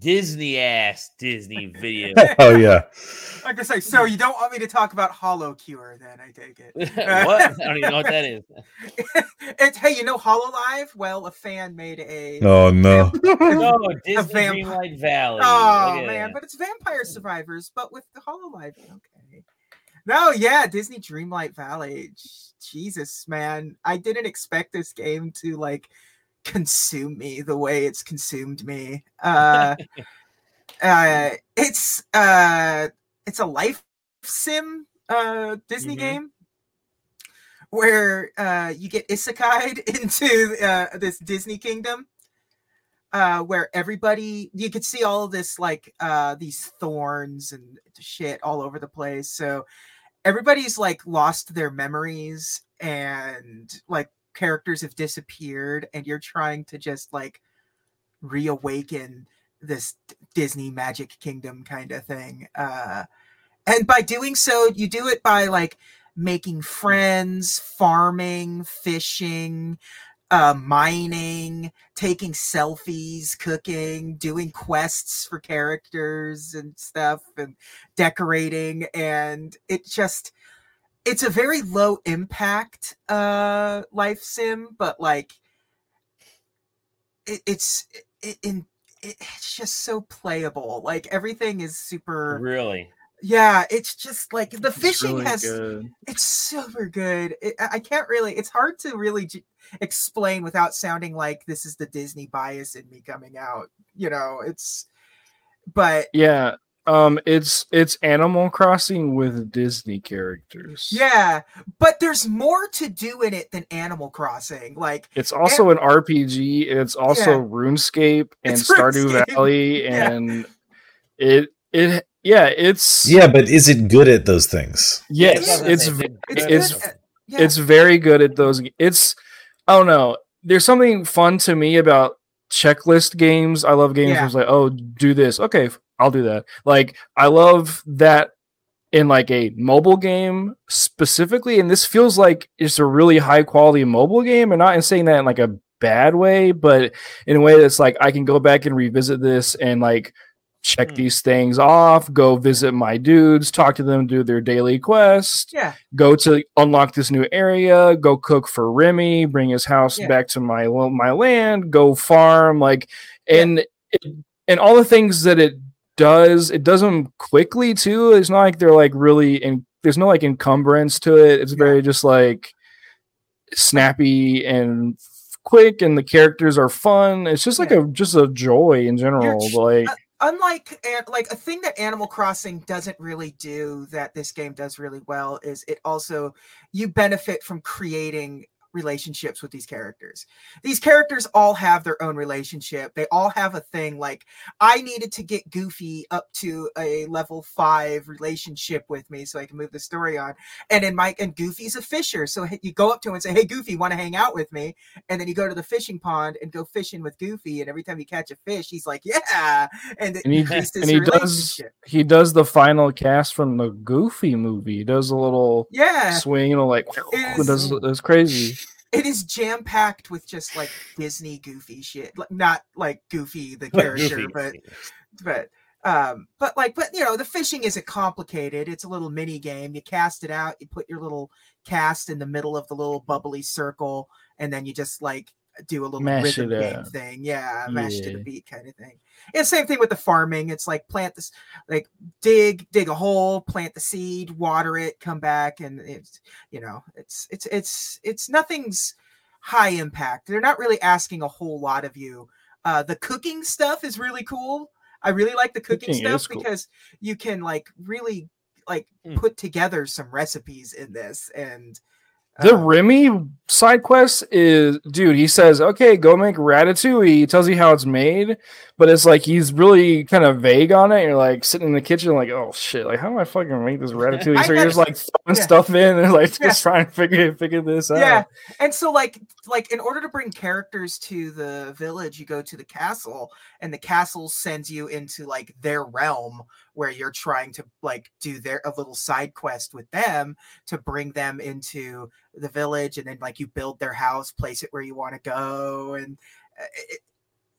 Disney ass Disney video. oh yeah. Like I say, so you don't want me to talk about HoloCure, then I take it. what? I don't even know what that is. it's hey, you know Hololive? Well, a fan made a Oh no. No, Disney vamp- Dreamlight Valley. Oh man, that. but it's Vampire Survivors, but with the Hololive. Okay. No, yeah, Disney Dreamlight Valley. Jesus, man, I didn't expect this game to like consume me the way it's consumed me. Uh, uh, it's uh, it's a life sim uh Disney Mhm. game where uh you get isekai'd into uh, this Disney kingdom uh where everybody you could see all of this like uh these thorns and shit all over the place so everybody's like lost their memories and like characters have disappeared and you're trying to just like reawaken this Disney magic kingdom kind of thing uh and by doing so you do it by like making friends farming fishing uh, mining, taking selfies, cooking, doing quests for characters and stuff, and decorating. And it just, it's a very low impact uh, life sim, but like, it, it's it, in. It, it's just so playable. Like everything is super. Really? Yeah, it's just like the fishing really has good. it's super good. I can't really. It's hard to really j- explain without sounding like this is the Disney bias in me coming out. You know, it's. But Yeah. Um it's it's Animal Crossing with Disney characters. yeah, but there's more to do in it than Animal Crossing. Like, It's also an RPG. It's also Yeah. RuneScape and It's Stardew RuneScape, Valley yeah. and it it yeah, it's Yeah, but is it good at those things? yes, Yeah, it's it's- it's It's- good at- yeah, it's very good at those it's I don't know. There's something fun to me about checklist games. I love games Yeah. where it's like, oh, do this. Okay, I'll do that. Like I love that in like a mobile game specifically, and this feels like it's a really high quality mobile game, and not in saying that in like a bad way, but in a way that's like I can go back and revisit this and like check Hmm. these things off, go visit my dudes, talk to them, do their daily quest, yeah, go to unlock this new area, go cook for Remy, bring his house Yeah. back to my my land, go farm, like Yeah. and it, and all the things that it does, it does them quickly too. It's not like they're like really in. There's no like encumbrance to it. It's Yeah. very just like snappy and quick, and the characters are fun. It's just like a just a joy in general. like uh, unlike an- like a thing that Animal Crossing doesn't really do that this game does really well is it also you benefit from creating relationships with these characters. These characters all have their own relationship. They all have a thing like I needed to get Goofy up to a level 5 relationship with me so I can move the story on. And in Mike and Goofy's a fisher. So you go up to him and say, "Hey Goofy, want to hang out with me?" And then you go to the fishing pond and go fishing with Goofy and every time you catch a fish, he's like, "Yeah." And, and he, and he does he does the final cast from the Goofy movie. He does a little yeah swing and like it does it's crazy it is jam packed with just like Disney goofy shit. Like, not like Goofy the character, but but um but like but you know the fishing isn't complicated. It's a little mini game. You cast it out. You put your little cast in the middle of the little bubbly circle, and then you just like do a little mash rhythm game thing. Yeah, mash yeah. to the beat kind of thing. And same thing with the farming. It's like plant this, like dig, dig a hole, plant the seed, water it, come back, and it's you know, it's it's it's it's nothing's high impact. They're not really asking a whole lot of you. Uh, the cooking stuff is really cool. I really like the cooking, cooking stuff cool. because you can like really like mm. put together some recipes in this and the uh, Remy side quest is, dude. He says, "Okay, go make ratatouille." He tells you how it's made, but it's like he's really kind of vague on it. You're like sitting in the kitchen, like, "Oh shit! Like, how do I fucking make this ratatouille?" so you're just like throwing yeah. stuff in and like yeah. just trying to figure figure this out. Yeah, and so like like in order to bring characters to the village, you go to the castle, and the castle sends you into like their realm where you're trying to like do their a little side quest with them to bring them into the village and then like you build their house place it where you want to go and uh, it,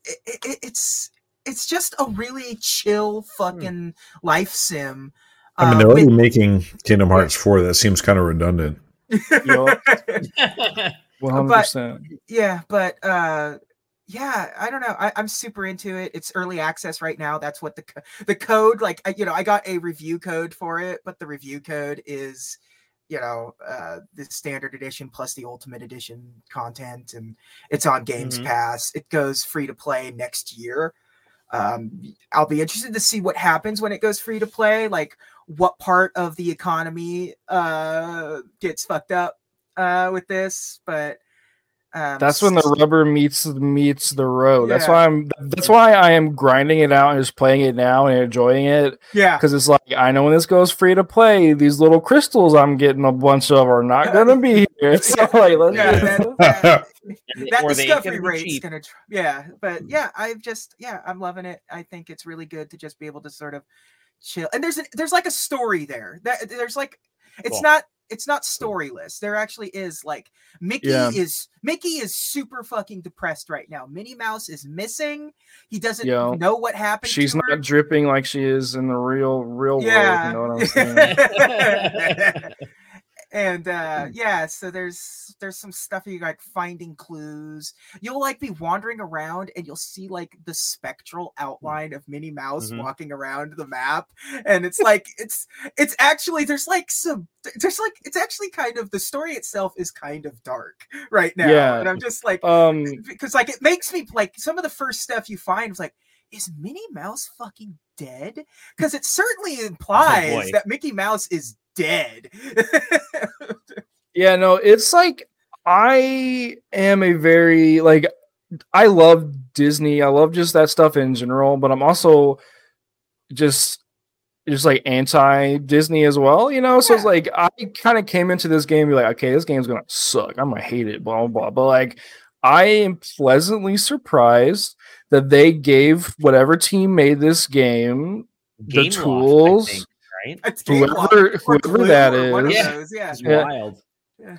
it, it, it's it's just a really chill hmm. fucking life sim i mean they're uh, already with, making kingdom hearts 4 that seems kind of redundant 100% but, yeah but uh yeah i don't know I, am super into it it's early access right now that's what the the code like I, you know i got a review code for it but the review code is you know uh the standard edition plus the ultimate edition content and it's on games mm-hmm. pass it goes free to play next year um i'll be interested to see what happens when it goes free to play like what part of the economy uh gets fucked up uh with this but um, that's when the rubber meets meets the road. Yeah. That's why I'm. That's why I am grinding it out and just playing it now and enjoying it. Yeah, because it's like I know when this goes free to play, these little crystals I'm getting a bunch of are not gonna be here. So like, let's yeah, that, that, that discovery rate's gonna. Yeah, but yeah, I've just yeah, I'm loving it. I think it's really good to just be able to sort of chill. And there's a, there's like a story there. That there's like it's cool. not it's not storyless. There actually is like Mickey yeah. is Mickey is super fucking depressed right now. Minnie Mouse is missing. He doesn't Yo, know what happened. She's not her. dripping like she is in the real real yeah. world. You know what I'm saying? and uh mm. yeah so there's there's some stuff you like finding clues you'll like be wandering around and you'll see like the spectral mm. outline of minnie mouse mm-hmm. walking around the map and it's like it's it's actually there's like some there's like it's actually kind of the story itself is kind of dark right now yeah and i'm just like um because like it makes me like some of the first stuff you find is like is Minnie Mouse fucking dead? Because it certainly oh, implies oh that Mickey Mouse is dead. yeah, no, it's like I am a very like I love Disney. I love just that stuff in general, but I'm also just just like anti Disney as well, you know. So it's like I kind of came into this game be like, okay, this game's gonna suck. I'm gonna hate it, blah blah blah. But like, I am pleasantly surprised that they gave whatever team made this game, game the tools. Lost, right? Whoever, whoever that is, yeah. yeah. wild.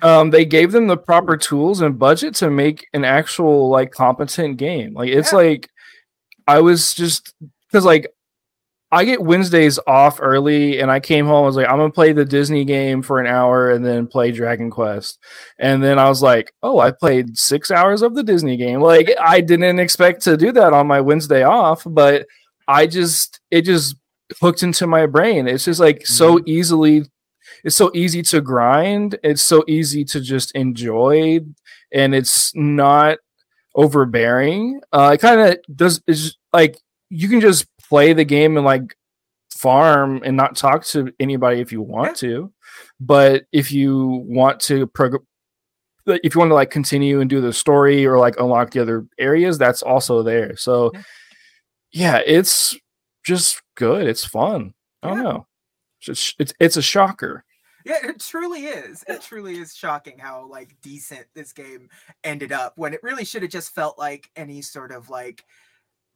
Um, they gave them the proper tools and budget to make an actual like competent game. Like it's yeah. like I was just because like I get Wednesdays off early, and I came home. I was like, I'm gonna play the Disney game for an hour, and then play Dragon Quest. And then I was like, oh, I played six hours of the Disney game. Like I didn't expect to do that on my Wednesday off, but I just it just hooked into my brain. It's just like mm-hmm. so easily it's so easy to grind. It's so easy to just enjoy and it's not overbearing. Uh it kind of does is like you can just play the game and like farm and not talk to anybody if you want to. But if you want to prog- like, if you want to like continue and do the story or like unlock the other areas, that's also there. So yeah, it's just good. It's fun. I don't know. It's, it's it's a shocker. Yeah, it truly is. It truly is shocking how like decent this game ended up when it really should have just felt like any sort of like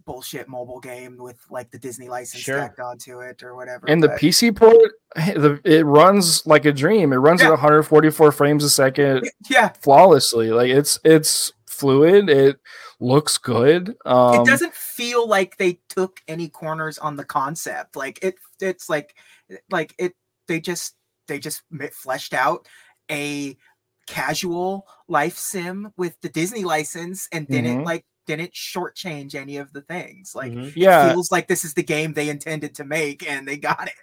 bullshit mobile game with like the Disney license Sure. tacked onto it or whatever. And the PC port, the, it runs like a dream. It runs Yeah. at 144 frames a second yeah, flawlessly. Like it's it's fluid. It looks good. Um, it doesn't feel like they took any corners on the concept. Like it, it's like, like it. They just they just fleshed out a casual life sim with the Disney license and didn't Mhm. like didn't shortchange any of the things. Like Mhm. Yeah, feels like this is the game they intended to make and they got it.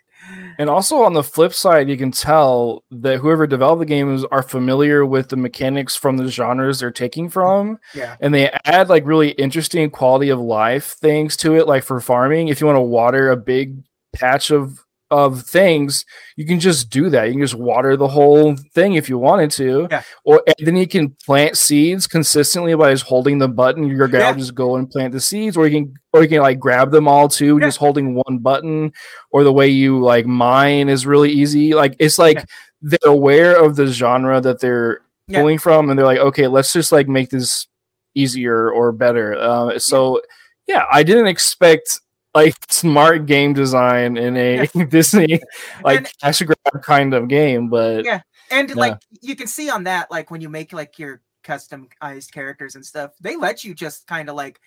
And also on the flip side, you can tell that whoever developed the games are familiar with the mechanics from the genres they're taking from, Yeah. and they add like really interesting quality of life things to it. Like for farming, if you want to water a big patch of of things, you can just do that. You can just water the whole thing if you wanted to. Yeah. Or and then you can plant seeds consistently by just holding the button. Your guy Yeah. just go and plant the seeds, or you can or you can like grab them all too, Yeah. just holding one button. Or the way you like mine is really easy. Like it's like Yeah. they're aware of the genre that they're pulling from, and they're like, okay, let's just like make this easier or better. Uh, so yeah, I didn't expect like smart game design in a Disney like And- cash grab kind of game, but Yeah. And Yeah. like you can see on that, like when you make like your customized characters and stuff, they let you just kind of like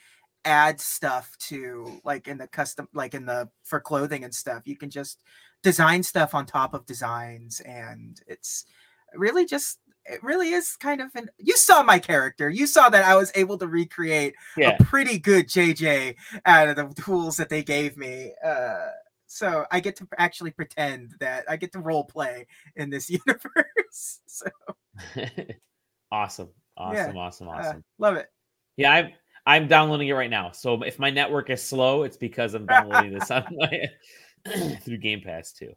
add stuff to like in the custom like in the for clothing and stuff. You can just design stuff on top of designs and it's really just it really is kind of an you saw my character. You saw that I was able to recreate Yeah. a pretty good JJ out of the tools that they gave me. Uh so I get to actually pretend that I get to role play in this universe. so awesome. Awesome. Awesome. uh, Awesome. love it. Yeah, I'm I'm downloading it right now. So if my network is slow, it's because I'm downloading this on my through Game Pass too.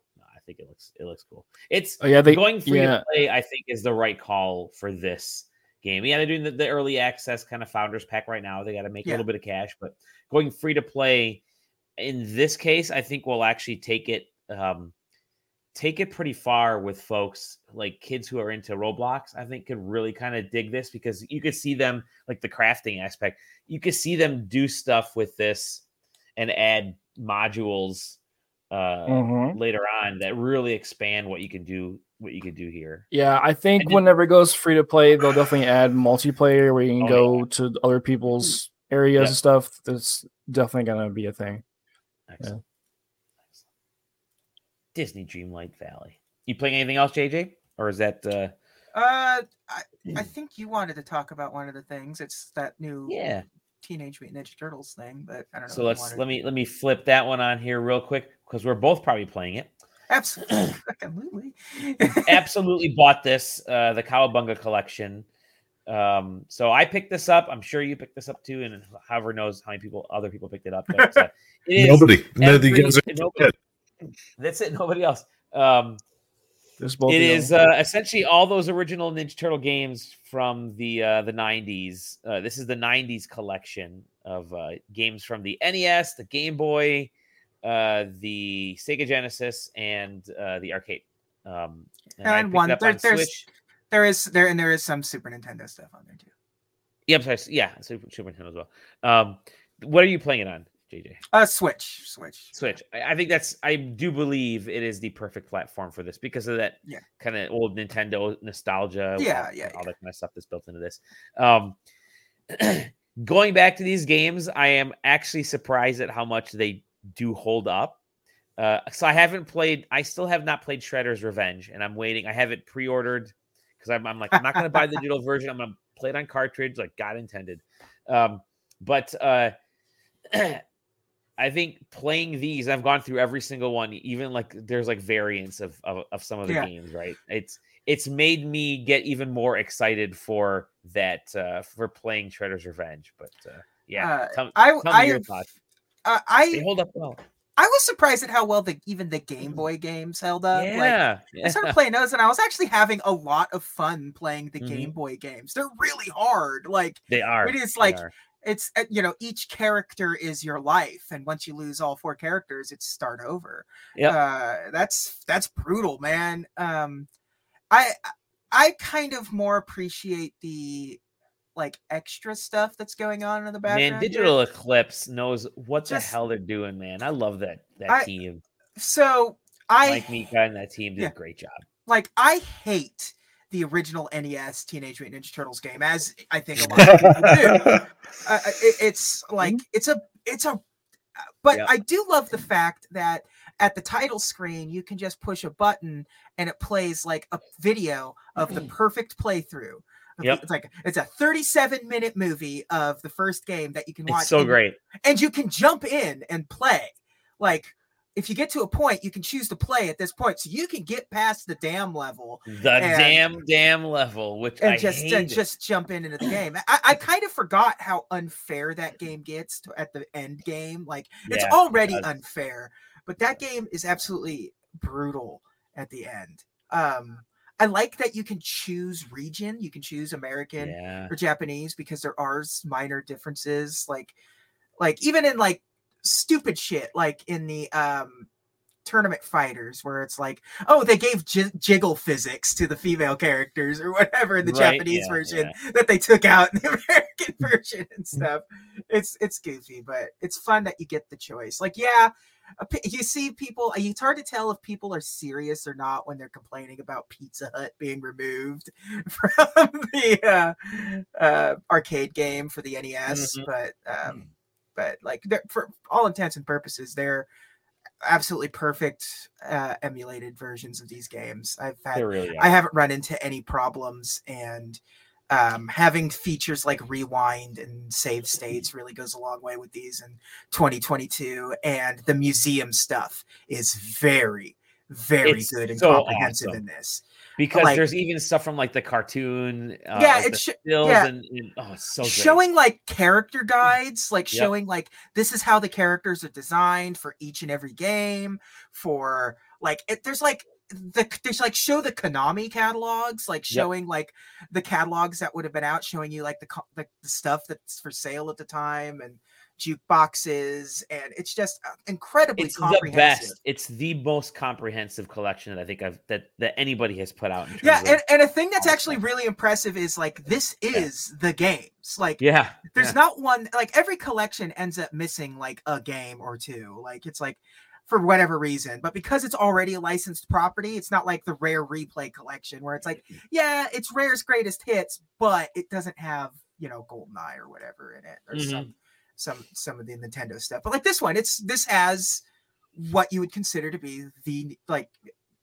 No, I think it looks it looks cool. It's oh yeah, they going free yeah. to play. I think is the right call for this game. Yeah, they're doing the, the early access kind of founders pack right now. They got to make a little bit of cash, but going free to play in this case, I think will actually take it um take it pretty far with folks like kids who are into Roblox. I think could really kind of dig this because you could see them like the crafting aspect. You could see them do stuff with this and add modules uh Mhm. later on that really expand what you can do what you can do here. Yeah, I think And whenever it goes free to play, they'll definitely add multiplayer where you can Oh, go to other people's areas Yeah. and stuff. That's definitely gonna be a thing. Excellent. Excellent. Disney Dreamlight Valley. You playing anything else, JJ? Or is that uh Uh I, I think you wanted to talk about one of the things. It's that new yeah. Teenage Mutant Ninja Turtles thing, but I don't know. So let's let me let me flip that one on here real quick because we're both probably playing it. absolutely absolutely. Absolutely bought this, uh the Cowabunga collection. Um, so I picked this up. I'm sure you picked this up too, and however knows how many people other people picked it up. But uh, it is Nobody. No, the every- guys nobody- that's it. Nobody else. Um, There's both. it of is uh, essentially all those original Ninja Turtle games from the uh, the 90s. Uh, this is the 90s collection of uh, games from the NES, the Game Boy, uh, the Sega Genesis, and uh, the arcade. Um, I And one- there- on there's- Switch. there is there and there is some Super Nintendo stuff on there too. Yeah, I'm sorry. Yeah, Super, Super Nintendo as well. Um, what are you playing it on, JJ? Uh Switch. Switch. Switch. I, I think that's. I do believe it is the perfect platform for this because of that Yeah. kind of old Nintendo nostalgia. Yeah, all, yeah, all that kind of stuff that's built into this. Um, going back to these games, I am actually surprised at how much they do hold up. Uh, so I haven't played. I still have not played Shredder's Revenge, and I'm waiting. I have it pre-ordered because I'm, I'm like I'm not going to buy the digital version. I'm going to play it on cartridge, like God intended. Um, but uh, I think playing these, I've gone through every single one. Even like there's like variants of of, of some of the Yeah. games, right? It's it's made me get even more excited for that uh for playing Shredder's Revenge. But uh yeah, Uh, tell, I tell me I your thoughts. uh, They hold up well. I was surprised at how well the even the Game Boy games held up. Like yeah, I started playing those, and I was actually having a lot of fun playing the Mhm. Game Boy games. They're really hard. Like they are. it is like. It's uh, you know each character is your life, and once you lose all four characters, it's start over. Yep. Uh, that's that's brutal, man. Um, I I kind of more appreciate the like extra stuff that's going on in the background. man. here. Digital Eclipse knows what Just- the hell they're doing, man. I love that that I- team. So I Mike Mika and that team did yeah. a great job. like I hate the original NES Teenage Mutant Ninja Turtles game, as I think a lot of people do. Uh, uh, it, it's like it's a it's a, but Yeah. I do love the fact that at the title screen you can just push a button and it plays like a video of the perfect playthrough. Yep. It's like it's a 37 minute movie of the first game that you can watch. It's so and- great. and you can jump in and play. Like if you get to a point, you can choose to play at this point, so you can get past the dam level The and- damn damn level, which and I just hate and just jump in into the game. I, I kind of forgot how unfair that game gets to, at the end game. Like it's Yeah, it already unfair, but that game is absolutely brutal at the end. Um, I like that you can choose region. You can choose American yeah. or Japanese because there are minor differences. Like, like even in like stupid shit, like in the um tournament fighters, where it's like, oh, they gave j- jiggle physics to the female characters or whatever in the Right, Japanese yeah, version that they took out in the American version and stuff. It's it's goofy, but it's fun that you get the choice. Like, yeah. You see people. It's hard to tell if people are serious or not when they're complaining about Pizza Hut being removed from the uh, uh, arcade game for the NES, Mhm. but um, but like they're, for all intents and purposes, they're absolutely perfect uh, emulated versions of these games. I've had, really I haven't run into any problems, and um, having features like rewind and save states really goes a long way with these in 2022. And the museum stuff is very, very It's good and so comprehensive awesome. in this. Because like- there's even stuff from like the cartoon. Uh, Yeah, like it's sh- yeah. and, and- oh, it's so great. showing like character guides like Yep. showing like this is how the characters are designed for each and every game for like it, there's like the there's like show the Konami catalogs like Yep. showing like the catalogs that would have been out showing you like the like the stuff that's for sale at the time and jukeboxes and it's just uh, incredibly it's the comprehensive. best. It's the most comprehensive collection that I think I've that that anybody has put out. Yeah, and, and a thing that's actually really impressive is like this is the games. Like yeah, there's yeah. not one like every collection ends up missing like a game or two like it's like for whatever reason but because it's already a licensed property it's not like the rare replay collection where it's like yeah it's rare's greatest hits but it doesn't have you know goldeneye or whatever in it or Mhm. some some some of the nintendo stuff but like this one it's this has what you would consider to be the like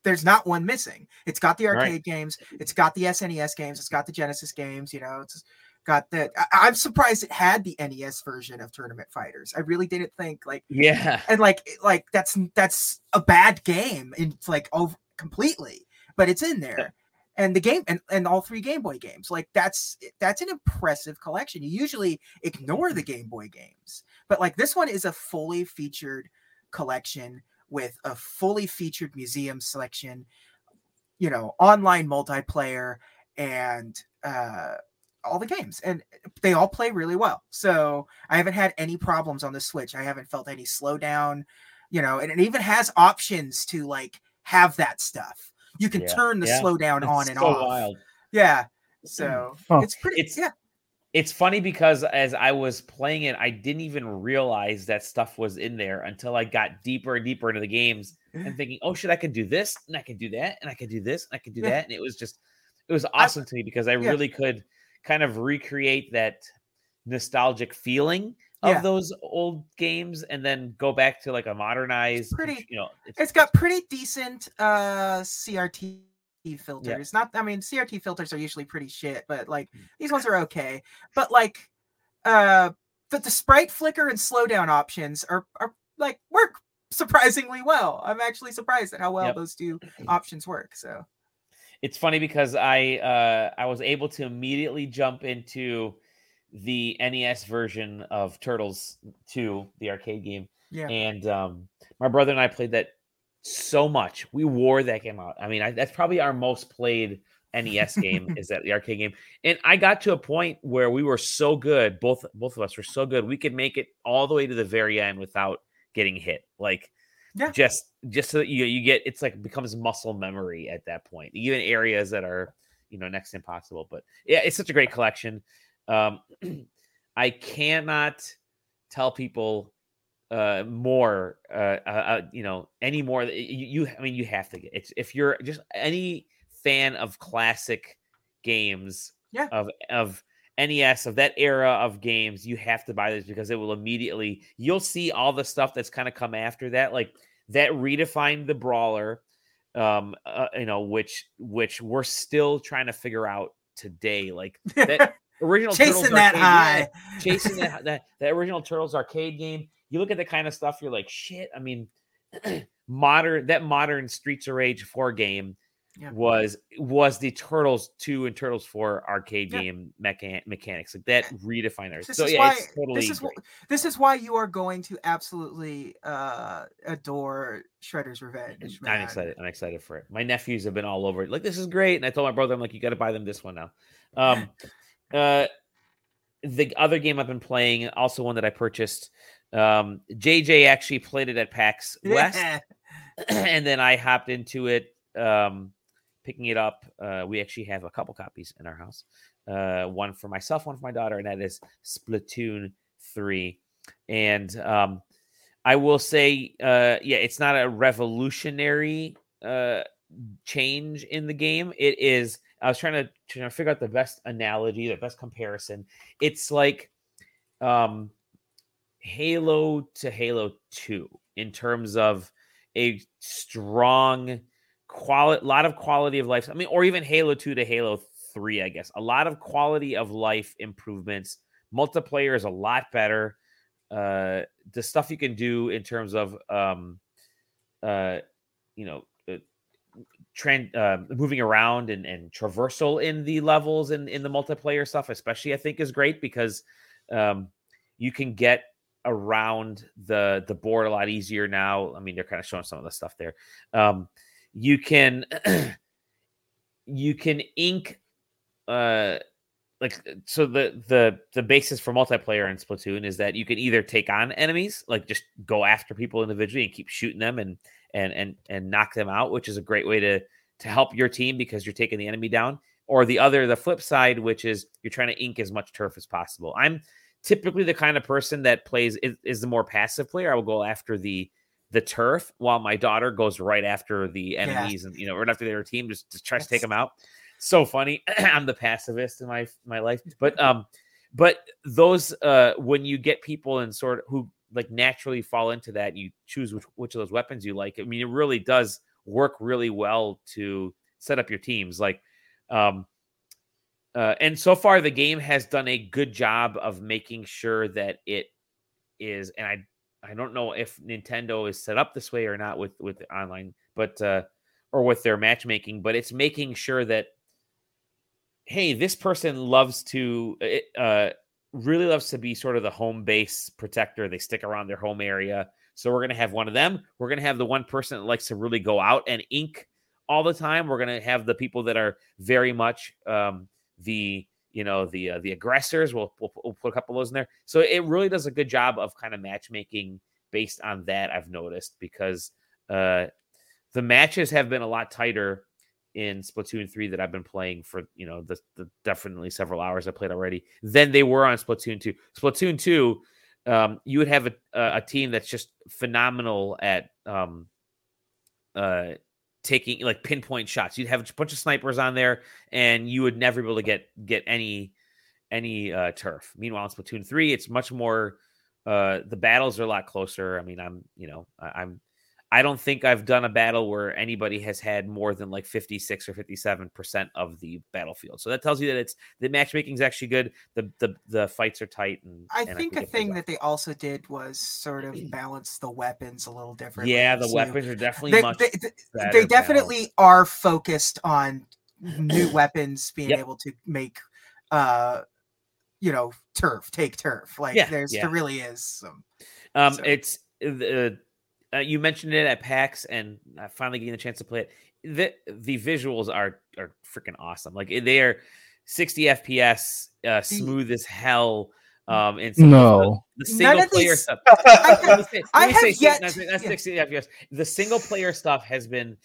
there's not one missing it's got the Right. arcade games it's got the snes games it's got the genesis games you know it's got that. I- I'm surprised it had the NES version of Tournament Fighters. I really didn't think like yeah. and like like that's that's a bad game and it's like over completely, but it's in there. And the game and, and all three Game Boy games, like that's that's an impressive collection. You usually ignore the Game Boy games, but like this one is a fully featured collection with a fully featured museum selection, you know, online multiplayer and uh all the games and they all play really well. So I haven't had any problems on the Switch. I haven't felt any slowdown, you know, and it even has options to like have that stuff. You can Yeah, turn the yeah. slowdown on and so off. wild. Yeah. Mm. So Huh. it's pretty It's- yeah. It's funny because as I was playing it, I didn't even realize that stuff was in there until I got deeper and deeper into the games and thinking, oh shit, I can do this and I can do that and I can do this and I can do Yeah. that. And it was just it was awesome to me because I yeah. really could kind of recreate that nostalgic feeling of Yeah. those old games and then go back to like a modernized pretty- you know it's, It's got pretty decent uh CRT filters. Not I mean CRT filters are usually pretty shit, but like Mm. these ones are okay. But like uh the, the sprite flicker and slowdown options are are like work surprisingly well. I'm actually surprised at how well Yep. those two options work. So it's funny because I uh I was able to immediately jump into the NES version of Turtles 2, the arcade game. yeah. And um My brother and I played that so much. We wore that game out. I mean, I, that's probably our most played NES game is that the arcade game. And I got to a point where we were so good, both both of us were so good, we could make it all the way to the very end without getting hit. Like Yeah. just just so that you you get it's like becomes muscle memory at that point. Even areas that are, you know, next to impossible. But yeah, it's such a great collection. Um I cannot tell people uh more uh, uh, uh you know any more you, you i mean you have to get it's if you're just any fan of classic games Yeah. of of nes of that era of games you have to buy this because it will immediately you'll see all the stuff that's kind of come after that like that redefined the brawler um uh, you know which which we're still trying to figure out today like that original Turtles Chasing that arcade, yeah, high. chasing that, that that original Turtles arcade game. You look at the kind of stuff you're like, shit. I mean, modern that modern Streets of Rage four game Yeah. was was the Turtles two and Turtles four arcade Yeah. game mecha- mechanics like that redefined it. This So is yeah, why it's totally this is wh- this is why you are going to absolutely uh adore Shredder's Revenge. I'm excited. I'm excited for it. My nephews have been all over it. Like, this is great. And I told my brother, I'm like, you got to buy them this one now. Um, uh, the other game I've been playing, also one that I purchased. Um, JJ actually played it at PAX West, and then I hopped into it, um, picking it up. Uh, we actually have a couple copies in our house. Uh, one for myself, one for my daughter, and that is Splatoon three. And um, I will say, uh, yeah, it's not a revolutionary uh, change in the game. It is. I was trying to trying to figure out the best analogy, the best comparison. It's like um, Halo to Halo Two in terms of a strong quality, a lot of quality of life. I mean, or even Halo Two to Halo Three. I guess a lot of quality of life improvements. Multiplayer is a lot better uh the stuff you can do in terms of um uh you know trend uh, moving around and, and traversal in the levels and in the multiplayer stuff especially i think is great because um you can get around the the board a lot easier now. I mean they're kind of showing some of the stuff there. Um you can you can ink uh like so the the the basis for multiplayer in Splatoon is that you can either take on enemies, like just go after people individually and keep shooting them and and and and knock them out, which is a great way to to help your team because you're taking the enemy down. Or the other, the flip side, which is you're trying to ink as much turf as possible. I'm typically the kind of person that plays is, is the more passive player. I will go after the the turf while my daughter goes right after the enemies and you know right after their team just, just tries to take them out so funny. I'm the pacifist in my my life, but um, but those uh, when you get people in sort of who like naturally fall into that, you choose which which of those weapons you like. I mean, it really does work really well to set up your teams. Like, um, uh, and so far the game has done a good job of making sure that it is, and I I don't know if Nintendo is set up this way or not with with online, but uh, or with their matchmaking, but it's making sure that hey, this person loves to uh really loves to be sort of the home base protector. They stick around their home area. So we're gonna have one of them. We're gonna have the one person that likes to really go out and ink all the time. We're gonna have the people that are very much um the you know the uh, the aggressors. We'll, we'll we'll put a couple of those in there. So it really does a good job of kind of matchmaking based on that. I've noticed because uh the matches have been a lot tighter in Splatoon 3 that I've been playing for, you know, the, the definitely several hours I played already than they were on Splatoon 2. Splatoon 2, um, you would have a, a, team that's just phenomenal at um, uh, taking like pinpoint shots. You'd have a bunch of snipers on there and you would never be able to get get any any uh, turf. Meanwhile, in Splatoon 3, it's much more uh, the battles are a lot closer. I mean, I'm, you know, I, I'm I don't think I've done a battle where anybody has had more than like 56 or 57 percent of the battlefield. So that tells you that it's the matchmaking is actually good. The the the fights are tight. And I and think a thing that they also did was sort of balance the weapons a little differently. yeah, the too. weapons are definitely They, much. they, they- they definitely are focused on new weapons being Yep. able to make uh you know turf take turf like Yeah, there's yeah. there really is some Um, So- it's uh, uh, you mentioned it at PAX, and I finally getting the chance to play it. The the visuals are are freaking awesome. Like they are 60 FPS, uh, smooth as hell. Um, and some No. the, the single of player stuff. I Let me say- I have say yet- that's, that's yeah. 60 FPS. The single player stuff has been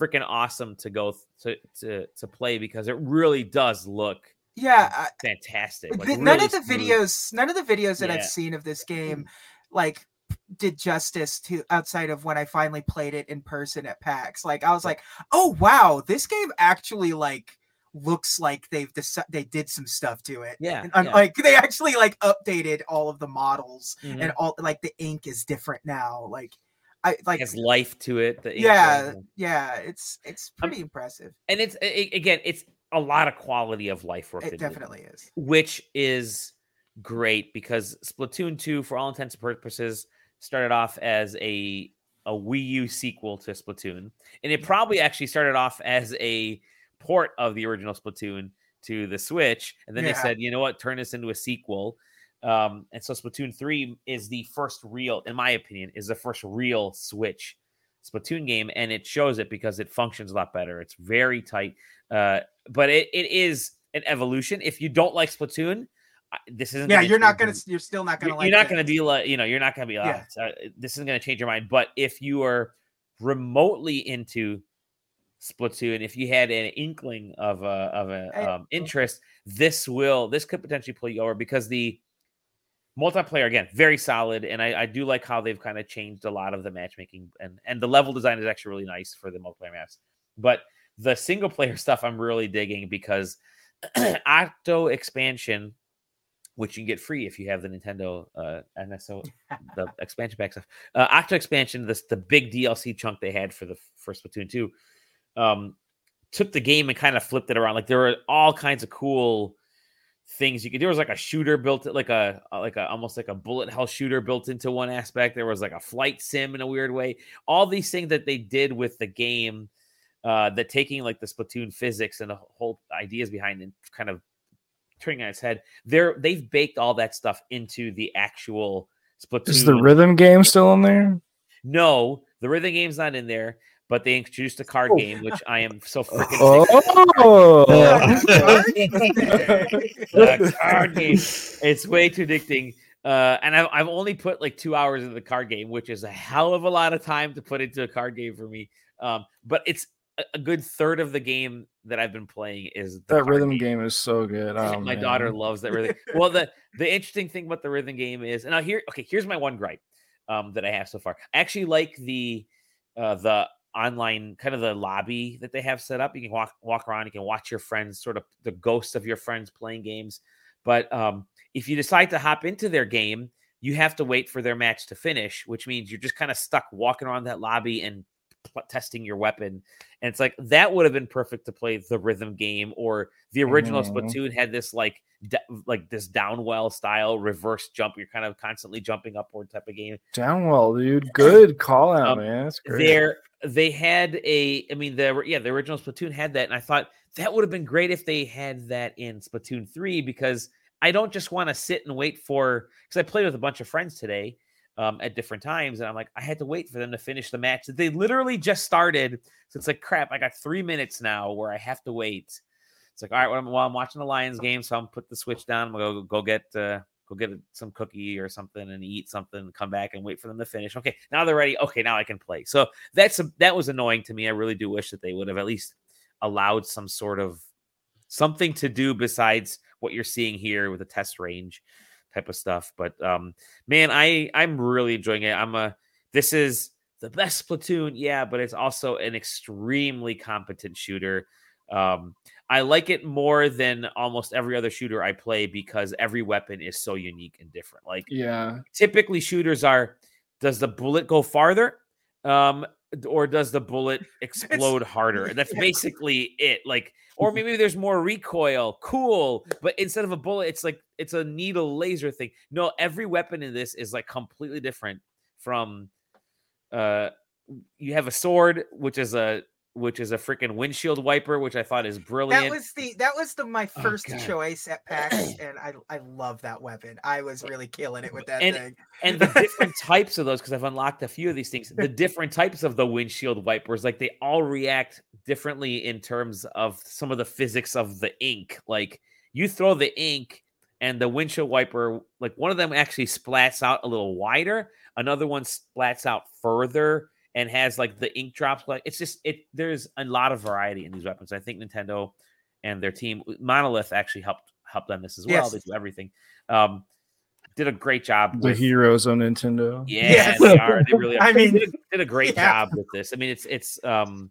freaking awesome to go th- to to to play because it really does look Yeah, fantastic. Like, the- none really of the smooth. videos, none of the videos that Yeah. I've seen of this game, like did justice to outside of when I finally played it in person at PAX. Like I was like, oh wow, this game actually like looks like they've deci- they did some stuff to it. Yeah, And, yeah. like they actually like updated all of the models Mhm. and all like the ink is different now. Like I like has life to it. The yeah, yeah, it's it's Um, pretty impressive. and it's a- again, it's a lot of quality of life work. It definitely is. which is great because Splatoon 2, for all intents and purposes, started off as a a Wii U sequel to Splatoon, and it probably actually started off as a port of the original Splatoon to the Switch, and then they said, you know what, turn this into a sequel. Um, and so Splatoon 3 is the first real, in my opinion, is the first real Switch Splatoon game, and it shows it because it functions a lot better. It's very tight, uh, but it, it is an evolution. If you don't like Splatoon, this isn't. Yeah, you're not gonna. your- You're still not You're, gonna. you're like not it. gonna be like, you know, you're not gonna be. Yeah. "Ah, uh, this isn't gonna change your mind. But if you are remotely into Splatoon, and if you had an inkling of a of a I- um, interest, this will this could potentially pull you over because the multiplayer again very solid, and I, I do like how they've kind of changed a lot of the matchmaking and and the level design is actually really nice for the multiplayer maps. But the single player stuff I'm really digging because Octo expansion, which you can get free if you have the Nintendo uh NSO the expansion pack stuff. Uh, Octo expansion, this the big DLC chunk they had for the first Splatoon 2, um, took the game and kind of flipped it around. Like there were all kinds of cool things you could. Do. There was like a shooter built, like a like a almost like a bullet hell shooter built into one aspect. There was like a flight sim in a weird way. All these things that they did with the game, uh, that taking like the Splatoon physics and the whole ideas behind it, kind of turning on its head. They're they've baked all that stuff into the actual Splatoon. Is the rhythm game still in there? No, the rhythm game's not in there, but they introduced a card Oh. game, which I am so freaking. Oh, The card game. It's way too addicting. Uh, and I've, I've only put like two hours into the card game, which is a hell of a lot of time to put into a card game for me. Um, but it's a, good third of the game that I've been playing is the that rhythm game is so good. Oh, my daughter loves that rhythm. well, the the interesting thing about the rhythm game is, and now hear okay, here's my one gripe um, that I have so far. I actually like the uh, the online kind of the lobby that they have set up. You can walk walk around, you can watch your friends, sort of the ghosts of your friends playing games. But um, if you decide to hop into their game, you have to wait for their match to finish, which means you're just kind of stuck walking around that lobby and testing your weapon. And it's like that would have been perfect to play the rhythm game or the original Mhm. Splatoon had this like d- like this downwell style reverse jump. You're kind of constantly jumping upward type of game. Downwell, dude. Good call out, Um, man. That's great. There, they had a. I mean, the yeah, the original Splatoon had that, and I thought that would have been great if they had that in Splatoon three because I don't just want to sit and wait for because I played with a bunch of friends today um, at different times, and I'm like, I had to wait for them to finish the match they literally just started. So it's like crap. I got three minutes now where I have to wait. It's like all right, well, I'm, well, I'm watching the Lions game, so I'm put the switch down. I'm gonna go go get uh, go get some cookie or something and eat something, come back and wait for them to finish. Okay, now they're ready. Okay, now I can play. So that's a, that was annoying to me. I really do wish that they would have at least allowed some sort of something to do besides what you're seeing here with the test range type of stuff. But um, man, I I'm really enjoying it. I'm a this is the best Splatoon, yeah, but it's also an extremely competent shooter. Um, I like it more than almost every other shooter I play because every weapon is so unique and different. Like yeah. typically shooters are does the bullet go farther um or does the bullet explode harder? That's basically it like or maybe there's more recoil cool but instead of a bullet it's like it's a needle laser thing. No every weapon in this is like completely different from uh you have a sword which is a which is a freaking windshield wiper, which I thought is brilliant. That was the that was the my Oh, first God. choice at PAX, and I I love that weapon. I was really killing it with that And- thing. and the different types of those because I've unlocked a few of these things. The different types of the windshield wipers, like they all react differently in terms of some of the physics of the ink. Like you throw the ink, and the windshield wiper, like one of them actually splats out a little wider, another one splats out further and has like the ink drops. Like it's just it. There's a lot of variety in these weapons. I think Nintendo and their team, Monolith, actually helped helped on this as well. Yes. They do everything. Um, did a great job. The with- heroes on Nintendo. yeah, Yes. they are. They really are. I mean, did a, did a great yeah. job with this. I mean, it's it's um,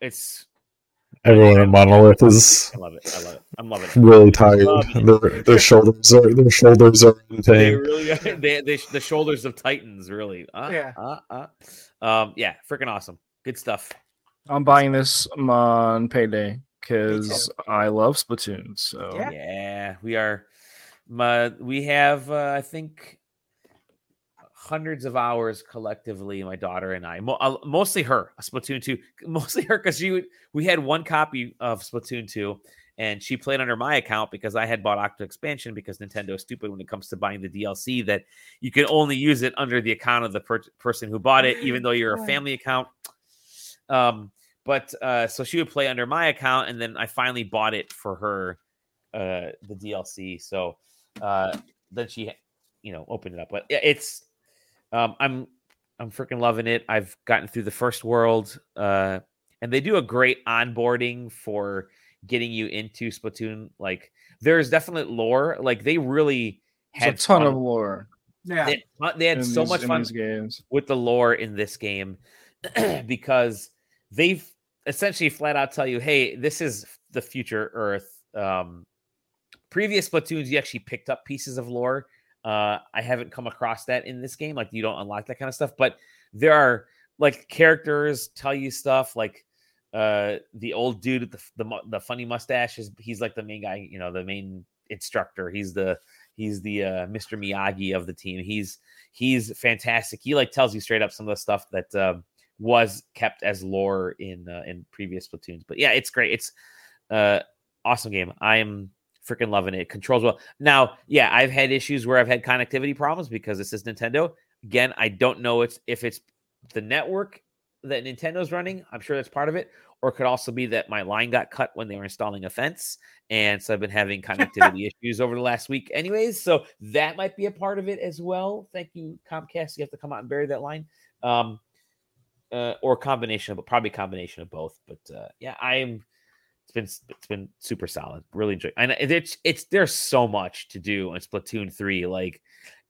it's Everyone at Monolith is I love it. I love it. I'm loving it. really tired. Loving Their, their shoulders are their shoulders are in They really are. They, they, the shoulders of titans, really. Uh, Yeah. Uh, uh. Um. Yeah. Freaking awesome. Good stuff. I'm buying this on payday because I love Splatoon. So Yeah. Yeah. We are. My we have uh, I think hundreds of hours collectively. My daughter and I, uh, mostly her, Splatoon two, mostly her because she would- we had one copy of Splatoon two. And she played under my account because I had bought Octo Expansion because Nintendo is stupid when it comes to buying the DLC that you can only use it under the account of the per- person who bought it, even though you're a family account. Um, but uh, so she would play under my account, and then I finally bought it for her, uh, the DLC. So uh, then she, you know, opened it up. But yeah, it's, um, I'm, I'm freaking loving it. I've gotten through the first world, uh, and they do a great onboarding for getting you into Splatoon. Like, there's definite lore. Like, they really had There's a ton fun. of lore. Yeah. They, they had in so these- much in fun these games. with the lore in this game because they've essentially flat out tell you, hey, this is the future Earth. Um, previous Splatoons, you actually picked up pieces of lore. Uh, I haven't come across that in this game. Like, you don't unlock that kind of stuff, but there are like characters tell you stuff like uh the old dude with the the, the funny mustache is he's like the main guy you know the main instructor he's the he's the uh mr miyagi of the team he's he's fantastic he like tells you straight up some of the stuff that um was kept as lore in uh, in previous Splatoons but yeah it's great it's uh awesome game i'm freaking loving it. it controls well. Now yeah i've had issues where i've had connectivity problems because this is nintendo. Again i don't know it's if it's the network that nintendo's running i'm sure that's part of it or it could also be that my line got cut when they were installing a fence and so i've been having connectivity issues over the last week anyways so that might be a part of it as well. Thank you comcast. You have to come out and bury that line. Um uh, or combination of probably combination of both but uh yeah i'm it's been it's been super solid. Really enjoy and it's it's there's so much to do in splatoon 3 like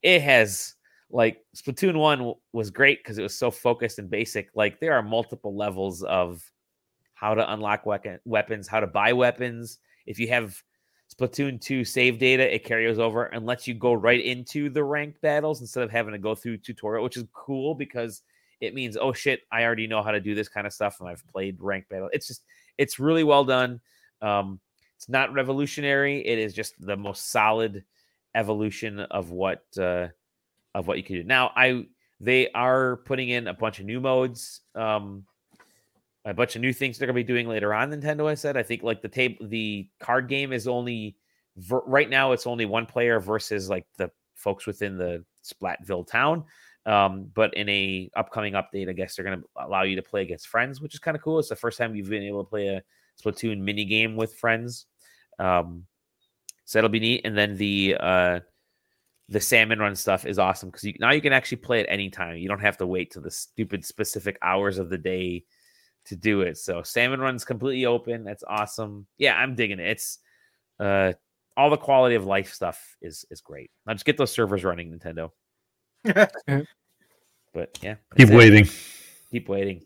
it has like splatoon 1 w- was great because it was so focused and basic like there are multiple levels of how to unlock weapon, weapons how to buy weapons. If you have splatoon 2 save data it carries over and lets you go right into the ranked battles instead of having to go through tutorial which is cool because it means oh shit i already know how to do this kind of stuff and i've played ranked battle. It's just it's really well done. Um it's not revolutionary. It is just the most solid evolution of what uh of what you can do. Now i they are putting in a bunch of new modes um a bunch of new things they're going to be doing later on nintendo i said. I think like the table the card game is only ver- right now it's only one player versus like the folks within the Splatsville town um, but in a upcoming update, I guess they're going to allow you to play against friends, which is kind of cool. It's the first time you've been able to play a Splatoon mini game with friends. Um, so that'll be neat. And then the uh, the salmon run stuff is awesome because you, now you can actually play it any time. You don't have to wait to the stupid specific hours of the day to do it. So salmon run's completely open. That's awesome. Yeah, I'm digging it. It's uh, all the quality of life stuff is is great. Now just get those servers running, Nintendo. But yeah, Keep that's it. waiting. Keep waiting.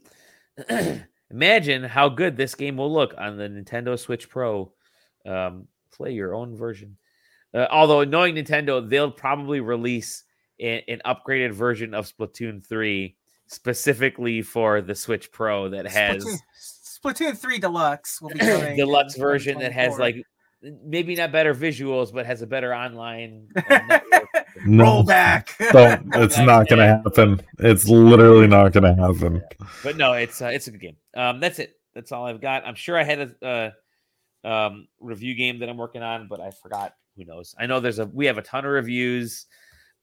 Imagine how good this game will look on the Nintendo Switch Pro. Um, play your own version. Uh, although knowing Nintendo, they'll probably release a- an upgraded version of Splatoon 3 specifically for the Switch Pro that has Splatoon, Splatoon 3 Deluxe will be coming. deluxe version that has like maybe not better visuals, but has a better online uh, network No, Roll back. don't. It's not going to happen. It's literally not going to happen. but no, it's uh, it's a good game. Um, that's it. That's all I've got. I'm sure I had a uh, um, review game that I'm working on, but I forgot. Who knows? I know there's a we have a ton of reviews.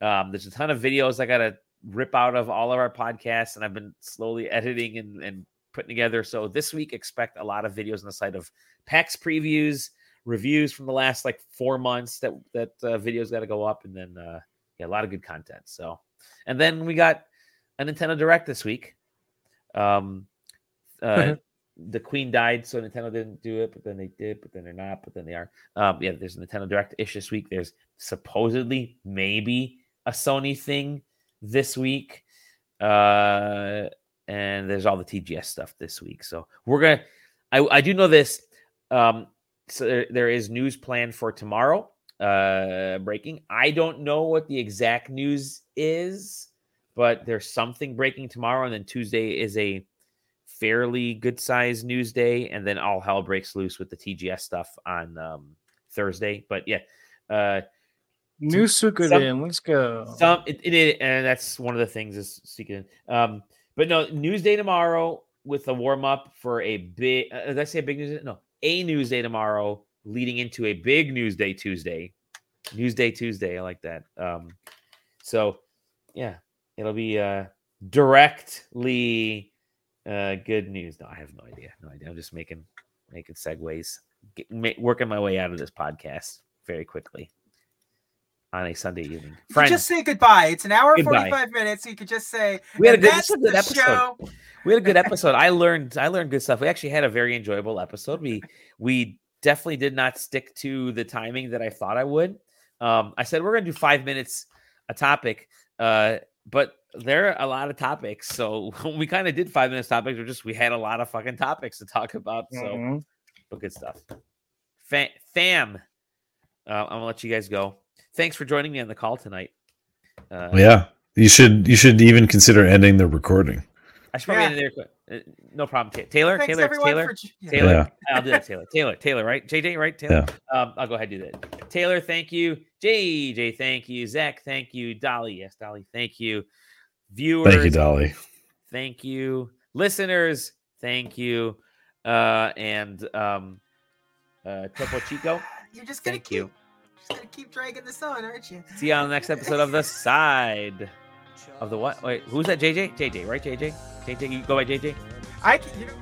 Um, there's a ton of videos I got to rip out of all of our podcasts, and I've been slowly editing and, and putting together. So this week, expect a lot of videos on the site of PAX previews, reviews from the last like four months. That that uh, videos got to go up, and then uh, yeah, a lot of good content. So, and then we got a Nintendo Direct this week. Um, uh, the Queen died, so Nintendo didn't do it, but then they did, but then they're not, but then they are. Um, yeah, there's a Nintendo Direct ish this week. There's supposedly maybe a Sony thing this week. Uh, and there's all the TGS stuff this week. So we're gonna I, I do know this. Um, so there, there is news planned for tomorrow. Uh breaking. I don't know what the exact news is, but there's something breaking tomorrow, and then Tuesday is a fairly good sized news day, and then all hell breaks loose with the TGS stuff on um Thursday. But yeah, uh New Suikoden, let's go. some it, it, it- and that's one of the things is speaking. Um, but no, news day tomorrow with a warm up for a big. Uh, did I say a big news? Day? No, a news day tomorrow, leading into a big news day Tuesday. News day Tuesday. I like that. Um, so yeah, it'll be uh directly uh good news. No, I have no idea. No idea. I'm just making making segues, get, working my way out of this podcast very quickly on a Sunday evening. Friends, just say goodbye. It's an hour Goodbye. 45 minutes. You could just say, We had a good- that's this was a good episode." show. we had a good episode. I learned I learned good stuff. We actually had a very enjoyable episode. We we definitely did not stick to the timing that I thought I would. Um, I said we're gonna do five minutes a topic, uh, but there are a lot of topics. So we kind of did five minutes topics. We're just we had a lot of fucking topics to talk about. So Mhm. but good stuff. Fam, fam uh, I'm gonna let you guys go. Thanks for joining me on the call tonight. Uh, Yeah, you should. You should even consider ending the recording. I should probably Yeah. end it there. Uh, No problem. Ta- Taylor, Thanks Taylor, Taylor. for yeah. Taylor, Yeah. I'll do that. Taylor, Taylor, Taylor, right? JJ, right? Taylor. Um, I'll go ahead and do that. Taylor, thank you. JJ, thank you. Zach, thank you. Dali, yes, Dali, thank you. Viewers, Thank you, Dali. thank you. Listeners, thank you. Uh, and um, uh, Topo Chico, You're just gonna thank keep, you. just gonna keep dragging this on, aren't you? See you on the next episode of the side of the what? Wait, who's that? JJ? JJ, right? JJ? JJ, you go by JJ? I can, you know.